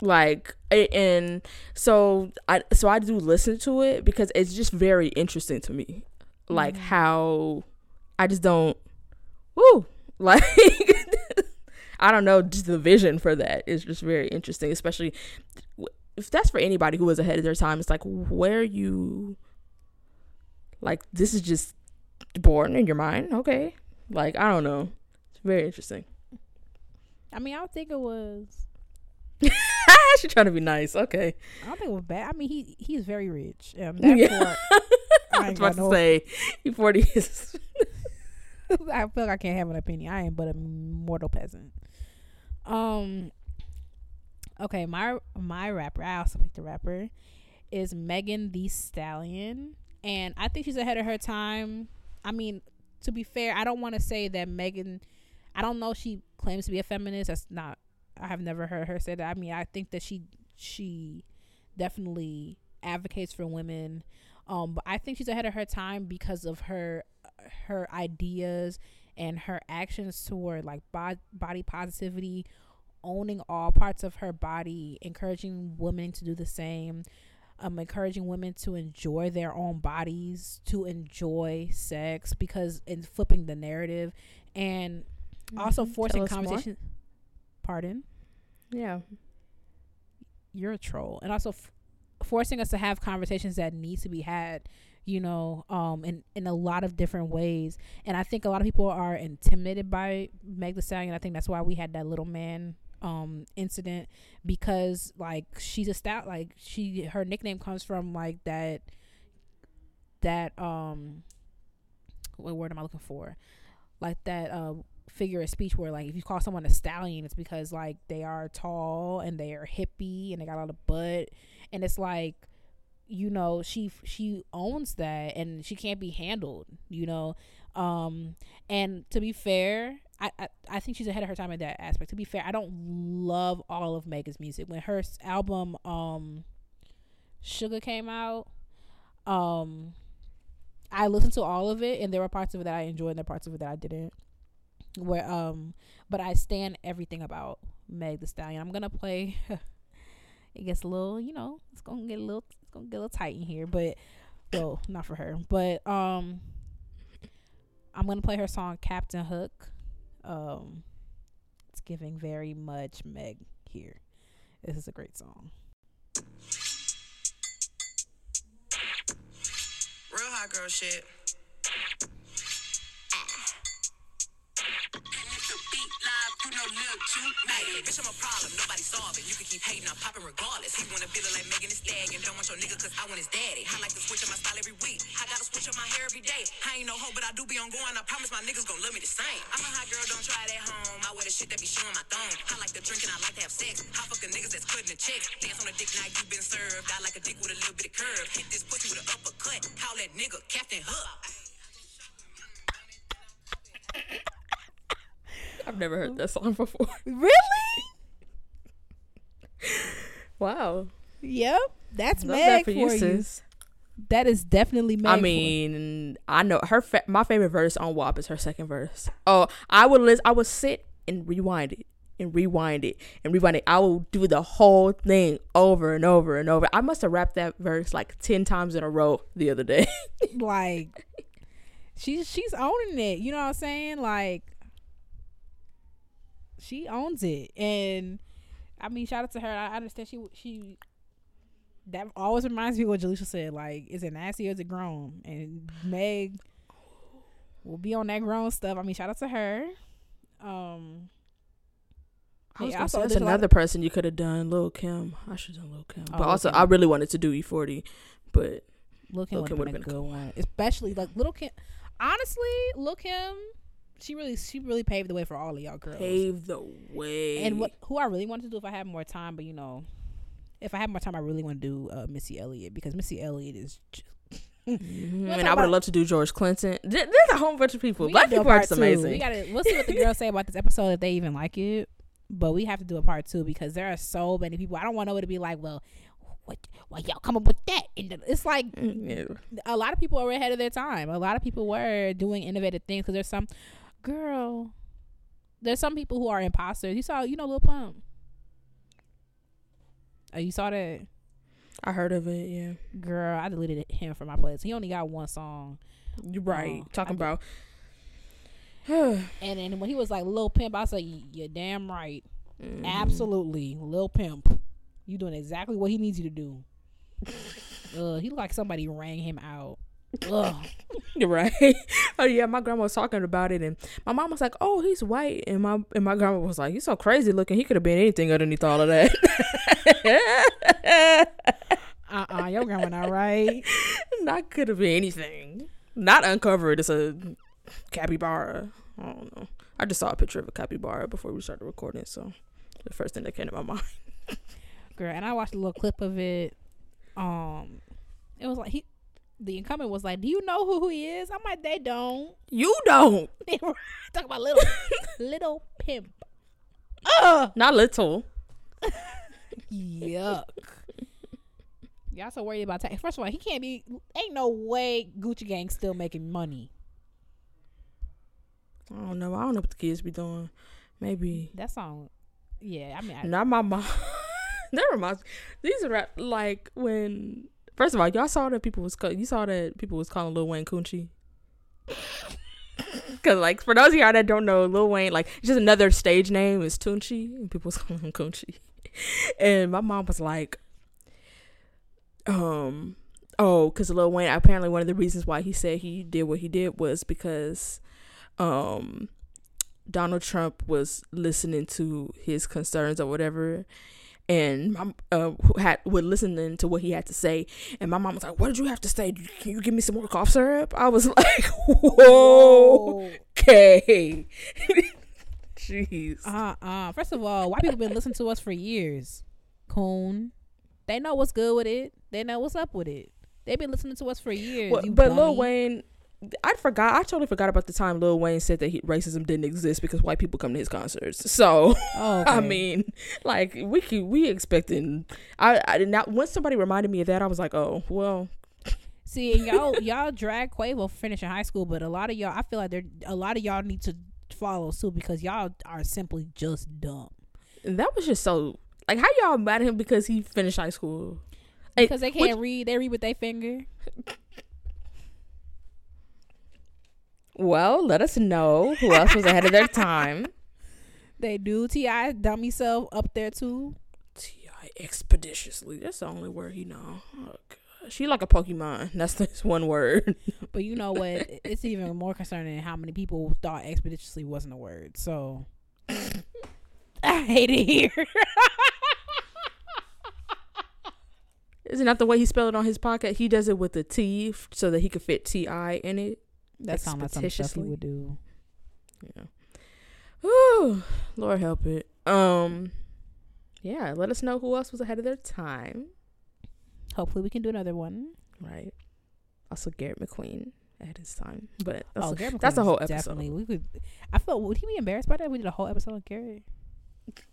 Like and so I so I do listen to it because it's just very interesting to me. Like how I just don't woo like I don't know just the vision for that is just very interesting especially if that's for anybody who was ahead of their time it's like where you like this is just born in your mind okay like i don't know it's very interesting I mean, I don't think it was. she's trying to be nice okay I don't think it was bad. I mean, he he's very rich. Um, Yeah. I was about to no- say, you 40 is. I feel like I can't have an opinion. I am but a mortal peasant. Um. Okay, my my rapper. I also picked a rapper. Is Megan Thee Stallion, and I think she's ahead of her time. I mean, to be fair, I don't want to say that Megan. I don't know. She claims to be a feminist. That's not. I have never heard her say that. I mean, I think that she she definitely advocates for women. Um, but I think she's ahead of her time because of her her ideas and her actions toward like bod- body positivity, owning all parts of her body, encouraging women to do the same, um, encouraging women to enjoy their own bodies, to enjoy sex, because in flipping the narrative, and also Mhm. forcing us more. conversation. Pardon Yeah. you're a troll and also f- forcing us to have conversations that need to be had you know um in in a lot of different ways. And i think a lot of people are intimidated by Meg Thee Stallion. I think that's why we had that little man um incident because like she's a stout like she her nickname comes from like that that um what word am i looking for? Like that uh figure of speech where like if you call someone a stallion it's because like they are tall and they are hippie and they got a lot of butt and it's like you know she she owns that and she can't be handled you know? Um and to be fair I, I i think she's ahead of her time in that aspect. To be fair i don't love all of megan's music. When her album um Suga came out um i listened to all of it and there were parts of it that i enjoyed and there were parts of it that i didn't. Where um but i stand everything about Meg Thee Stallion. I'm gonna play it gets a little you know it's gonna get a little it's gonna get a little tight in here but well not for her but um i'm gonna play her song captain hook. Um it's giving very much meg here. This is a great song. Real hot girl shit. Hey, bitch, I'm a problem. Nobody solving. You can keep hating. I'm popping regardless. He wanna feel it like Megan Thee Stallion. Don't want your nigga cause I want his daddy. I like to switch up my style every week. I gotta switch up my hair every day. I ain't no hoe, but I do be on going. I promise my niggas gon' love me the same. I'm a hot girl, don't try it at home. I wear the shit that be showing my thong. I like to drink and I like to have sex. I fuck the niggas that's cutting the checks. Dance on a dick now you been served. I like a dick with a little bit of curve. Hit this pussy with an uppercut. Call that nigga Captain Hook. I've never heard that song before. really Wow. yep that's Love meg that for, for you, sis. that is definitely meg I for- mean, I know her. Fa- my favorite verse on WAP is her second verse. Oh, I would list. I would sit and rewind it and rewind it and rewind it. I will do the whole thing over and over and over. I must have rapped that verse like ten times in a row the other day. like she's she's owning it you know what i'm saying like she owns it and i mean shout out to her i understand she she that always reminds me of what Jaleisha said like is it nasty or is it grown and meg will be on that grown stuff i mean shout out to her um I was yeah, gonna say, also, that's there's another person you could have done, Lil Kim. I should have done Lil Kim, Oh, but also Kim. I really wanted to do E40, but Lil Kim Lil' would Kim have been a would've good cool. one, especially like Little Kim. Honestly, Lil Kim, she really she really paved the way for all of y'all girls. Paved the way. And what who I really want to do if I had more time, but you know, if I had more time, I really want to do uh, Missy Elliott because Missy Elliott is. Just, Mhm, and I would have loved to do George Clinton. There's a whole bunch of people. Black people are just amazing. We gotta we'll see what the girls say about this episode if they even like it. But we have to do a part two because there are so many people. I don't want nobody to be like, well, what? Why y'all come up with that? And it's like Mm, yeah. a lot of people were ahead of their time. A lot of people were doing innovative things because there's some girl. There's some people who are imposters. You saw, you know, Lil Pump. Oh, you saw that I heard of it. Yeah, girl? I deleted him from my playlist. He only got one song, you're right. Oh, Talking about. and then when he was like Lil Pimp, I said, "You're damn right, Mm-hmm. absolutely, Lil Pimp. You doing exactly what he needs you to do." uh, he looked like somebody rang him out. Ugh. Right. oh yeah, my grandma was talking about it, and my mom was like, "Oh, he's white," and my and my grandma was like, "He's so crazy looking. He could have been anything underneath all of that." Uh uh your grandma not right. that could have been anything. Not uncovered. It's a capybara. I don't know. I just saw a picture of a capybara before we started recording, so the first thing that came to my mind. girl. And I watched a little clip of it. Um, it was like he, the incumbent was like, "Do you know who he is?" I'm like, "They don't." You don't. Talk about little, little pimp. Ugh. Not little. Yuck. Y'all so worried about tax. First of all, he can't be. Ain't no way Gucci Gang still making money. I don't know. I don't know what the kids be doing. Maybe That song. Yeah, I mean, I, not my mom. that reminds me. These are rap- like when. First of all, y'all saw that people was you saw that people was calling Lil Wayne Coochie. Cause like for those of y'all that don't know, Lil Wayne like just another stage name is Tunechi, and people was calling him Coochie. And my mom was like, um, oh, cause Lil Wayne apparently one of the reasons why he said he did what he did was because, um, Donald Trump was listening to his concerns or whatever, and my uh who had was listening to what he had to say, and my mom was like, "What did you have to say? Can you give me some more cough syrup?" I was like, "Whoa, okay." Jeez. uh, uh. First of all, white people been listening to us for years. Coon, they know what's good with it. They know what's up with it. They've been listening to us for years. Well, but Lil. Wayne, I forgot. I totally forgot about the time Lil Wayne said that he, racism didn't exist because white people come to his concerts. So Oh, I mean, like we keep, we expecting. I, I did not. Once somebody reminded me of that, I was like, oh well. See, y'all y'all drag Quavo for finishing high school, but a lot of y'all, I feel like there a lot of y'all need to follow suit because y'all are simply just dumb. That was just so like how y'all mad at him because he finished high school. Like, Because they can't read, they read with their finger. well, let us know who else was ahead of their time. They do. T.I. dummy self up there too. T.I. expeditiously. That's the only word he know. Oh gosh, he like a Pokemon. That's this one word. But you know what? it's even more concerning how many people thought expeditiously wasn't a word. So I hate it here. Isn't that the way he spelled it on his pocket? He does it with a T so that he could fit T.I. in it. That sounds like some stuff he would do. Yeah. Whew, Lord help it. Um. Yeah, let us know who else was ahead of their time. Hopefully, we can do another one. Right. Also, Garrett McQueen at his time, but that's, oh, a, that's a whole episode. Definitely, we could. I felt would he be embarrassed by that? We did a whole episode on Garrett.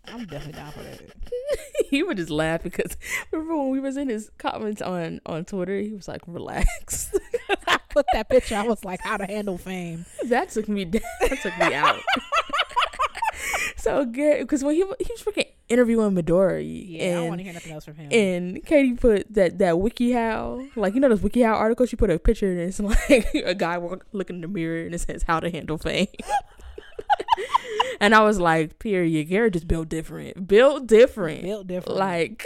I'm definitely down for that. he would just laugh because remember when we was in his comments on on Twitter, he was like, "Relax." I put that picture. I was like, how to handle fame. that took me down. That took me out. so Garrett, because when he he was freaking interviewing Midori, Yeah, I want and to hear nothing else from him. and Katie put that that WikiHow, like you know those WikiHow articles. She put a picture and it's like a guy walk, looking in the mirror and it says how to handle fame. And I was like, period. Garrett just built different, built different, Built different. like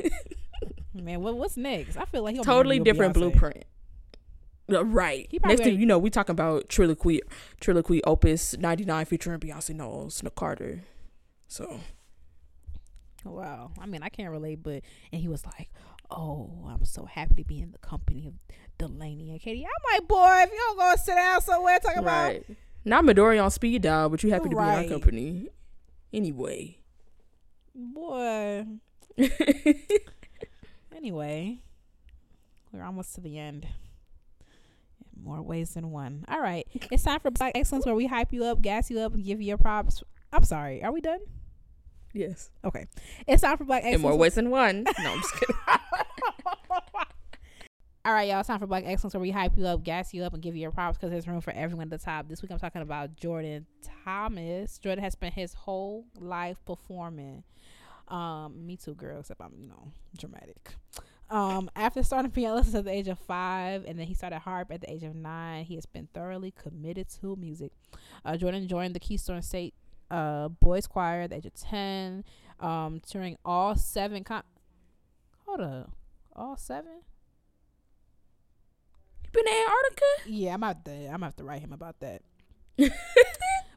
man, what, what's next? I feel like he totally different blueprint. Uh, Right. Next thing you know, we talking about Triloquy, Triloquy Opus ninety nine featuring Beyonce Knowles, Nick Carter. So Wow. I mean, I can't relate, but and he was like, "Oh, I'm so happy to be in the company of Delaney and Katie." I'm like, boy, if you don't go sit down somewhere, talk about right. Not Midori on speed dial, but you happy to be in our company. Anyway. boy. Anyway, we're almost to the end. In more ways than one. All right, it's time for Black Excellence, where we hype you up, gas you up, and give you your props. I'm sorry. Are we done? yes. Okay. It's time for Black Excellence. In more ways than one. No, I'm just kidding. All right, y'all. It's time for Black Excellence, where we hype you up, gas you up, and give you your props because there's room for everyone at the top. This week, I'm talking about Jordan Thomas. Jordan has spent his whole life performing. Um, me too, girl. Except I'm, you know, dramatic. Um, after starting piano lessons at the age of five, and then he started harp at the age of nine, he has been thoroughly committed to music. Uh, Jordan joined the Keystone State uh, Boys Choir at the age of ten, um, touring all seven. Con- Hold up, all seven? You been to Antarctica? Yeah, I'm out there. I'm gonna have to write him about that.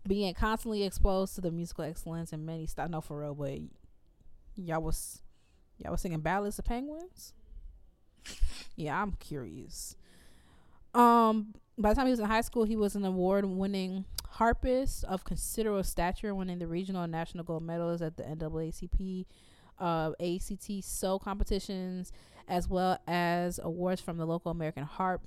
Being constantly exposed to the musical excellence and many styles. No, for real, but y'all was y'all was singing ballads of penguins. Yeah, I'm curious. Um, by the time he was in high school, he was an award-winning harpist of considerable stature, winning the regional and national gold medals at the NAACP, uh, ACT-SO competitions, as well as awards from the local American Harp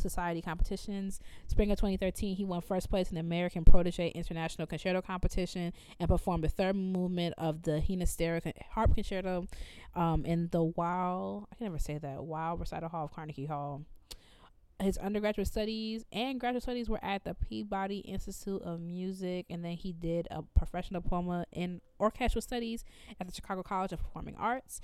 Society competitions. Spring of 2013, he won first place in the American Protege International Concerto Competition and performed the third movement of the Ginastera Harp Concerto um, in the Wow, I can never say that, Wow Recital Hall of Carnegie Hall. His undergraduate studies and graduate studies were at the Peabody Institute of Music, and then he did a professional diploma in orchestral studies at the Chicago College of Performing Arts.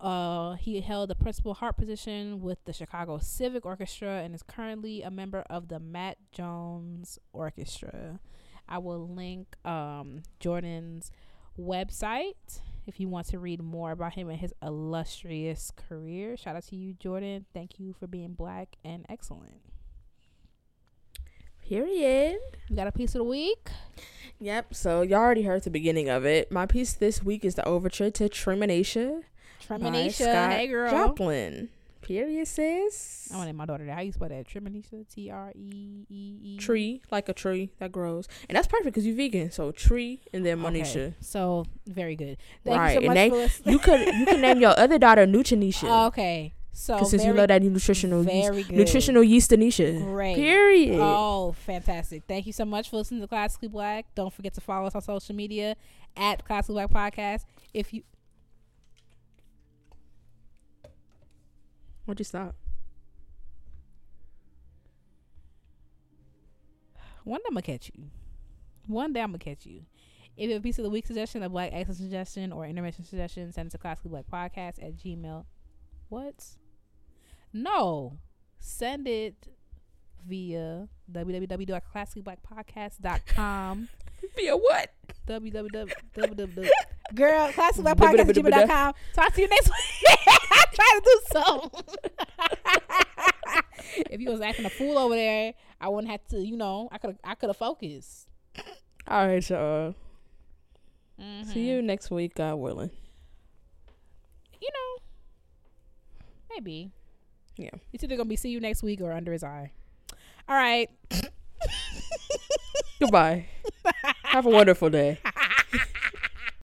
Uh, he held the principal harp position with the Chicago Civic Orchestra and is currently a member of the Matt Jones Orchestra. I will link um, Jordan's website if you want to read more about him and his illustrious career. Shout out to you, Jordan. Thank you for being black and excellent. Period. We got a piece of the week. Yep. So y'all already heard the beginning of it. My piece this week is the overture to Treemonisha Scott Hey, girl. Joplin. Period, sis. I want to name my daughter that. How you spell that? Treemonisha. T R E E E. Tree, like a tree that grows, and that's perfect because you're vegan. So tree and then Okay. Monisha. So very good. Thank right, you so and much they, for you could you can name your other daughter Nutrinisha. Oh, okay. So since you love that nutritional yeast, good. nutritional yeast Anisha. Great. Period. Oh, fantastic. Thank you so much for listening to Classically Black. Don't forget to follow us on social media at Classically Black Podcast. If you Why'd you stop? one day I'm gonna catch you. One day I'm gonna catch you. If you have a piece of the week suggestion, a black accent suggestion, or intervention suggestion, send it to classically black podcast at gmail. What? No. Send it via www.classicallyblackpodcast.com. Via what? www. Girl, classicalpodcast.gmail.com. Talk to you next week. I'm trying to do something. if you was acting a fool over there, I wouldn't have to, you know, I could I could have focused. All right, y'all. Mm-hmm. See you next week, God willing. You know, maybe. Yeah. It's either gonna be see you next week or under his eye. All right. Goodbye. Have a wonderful day.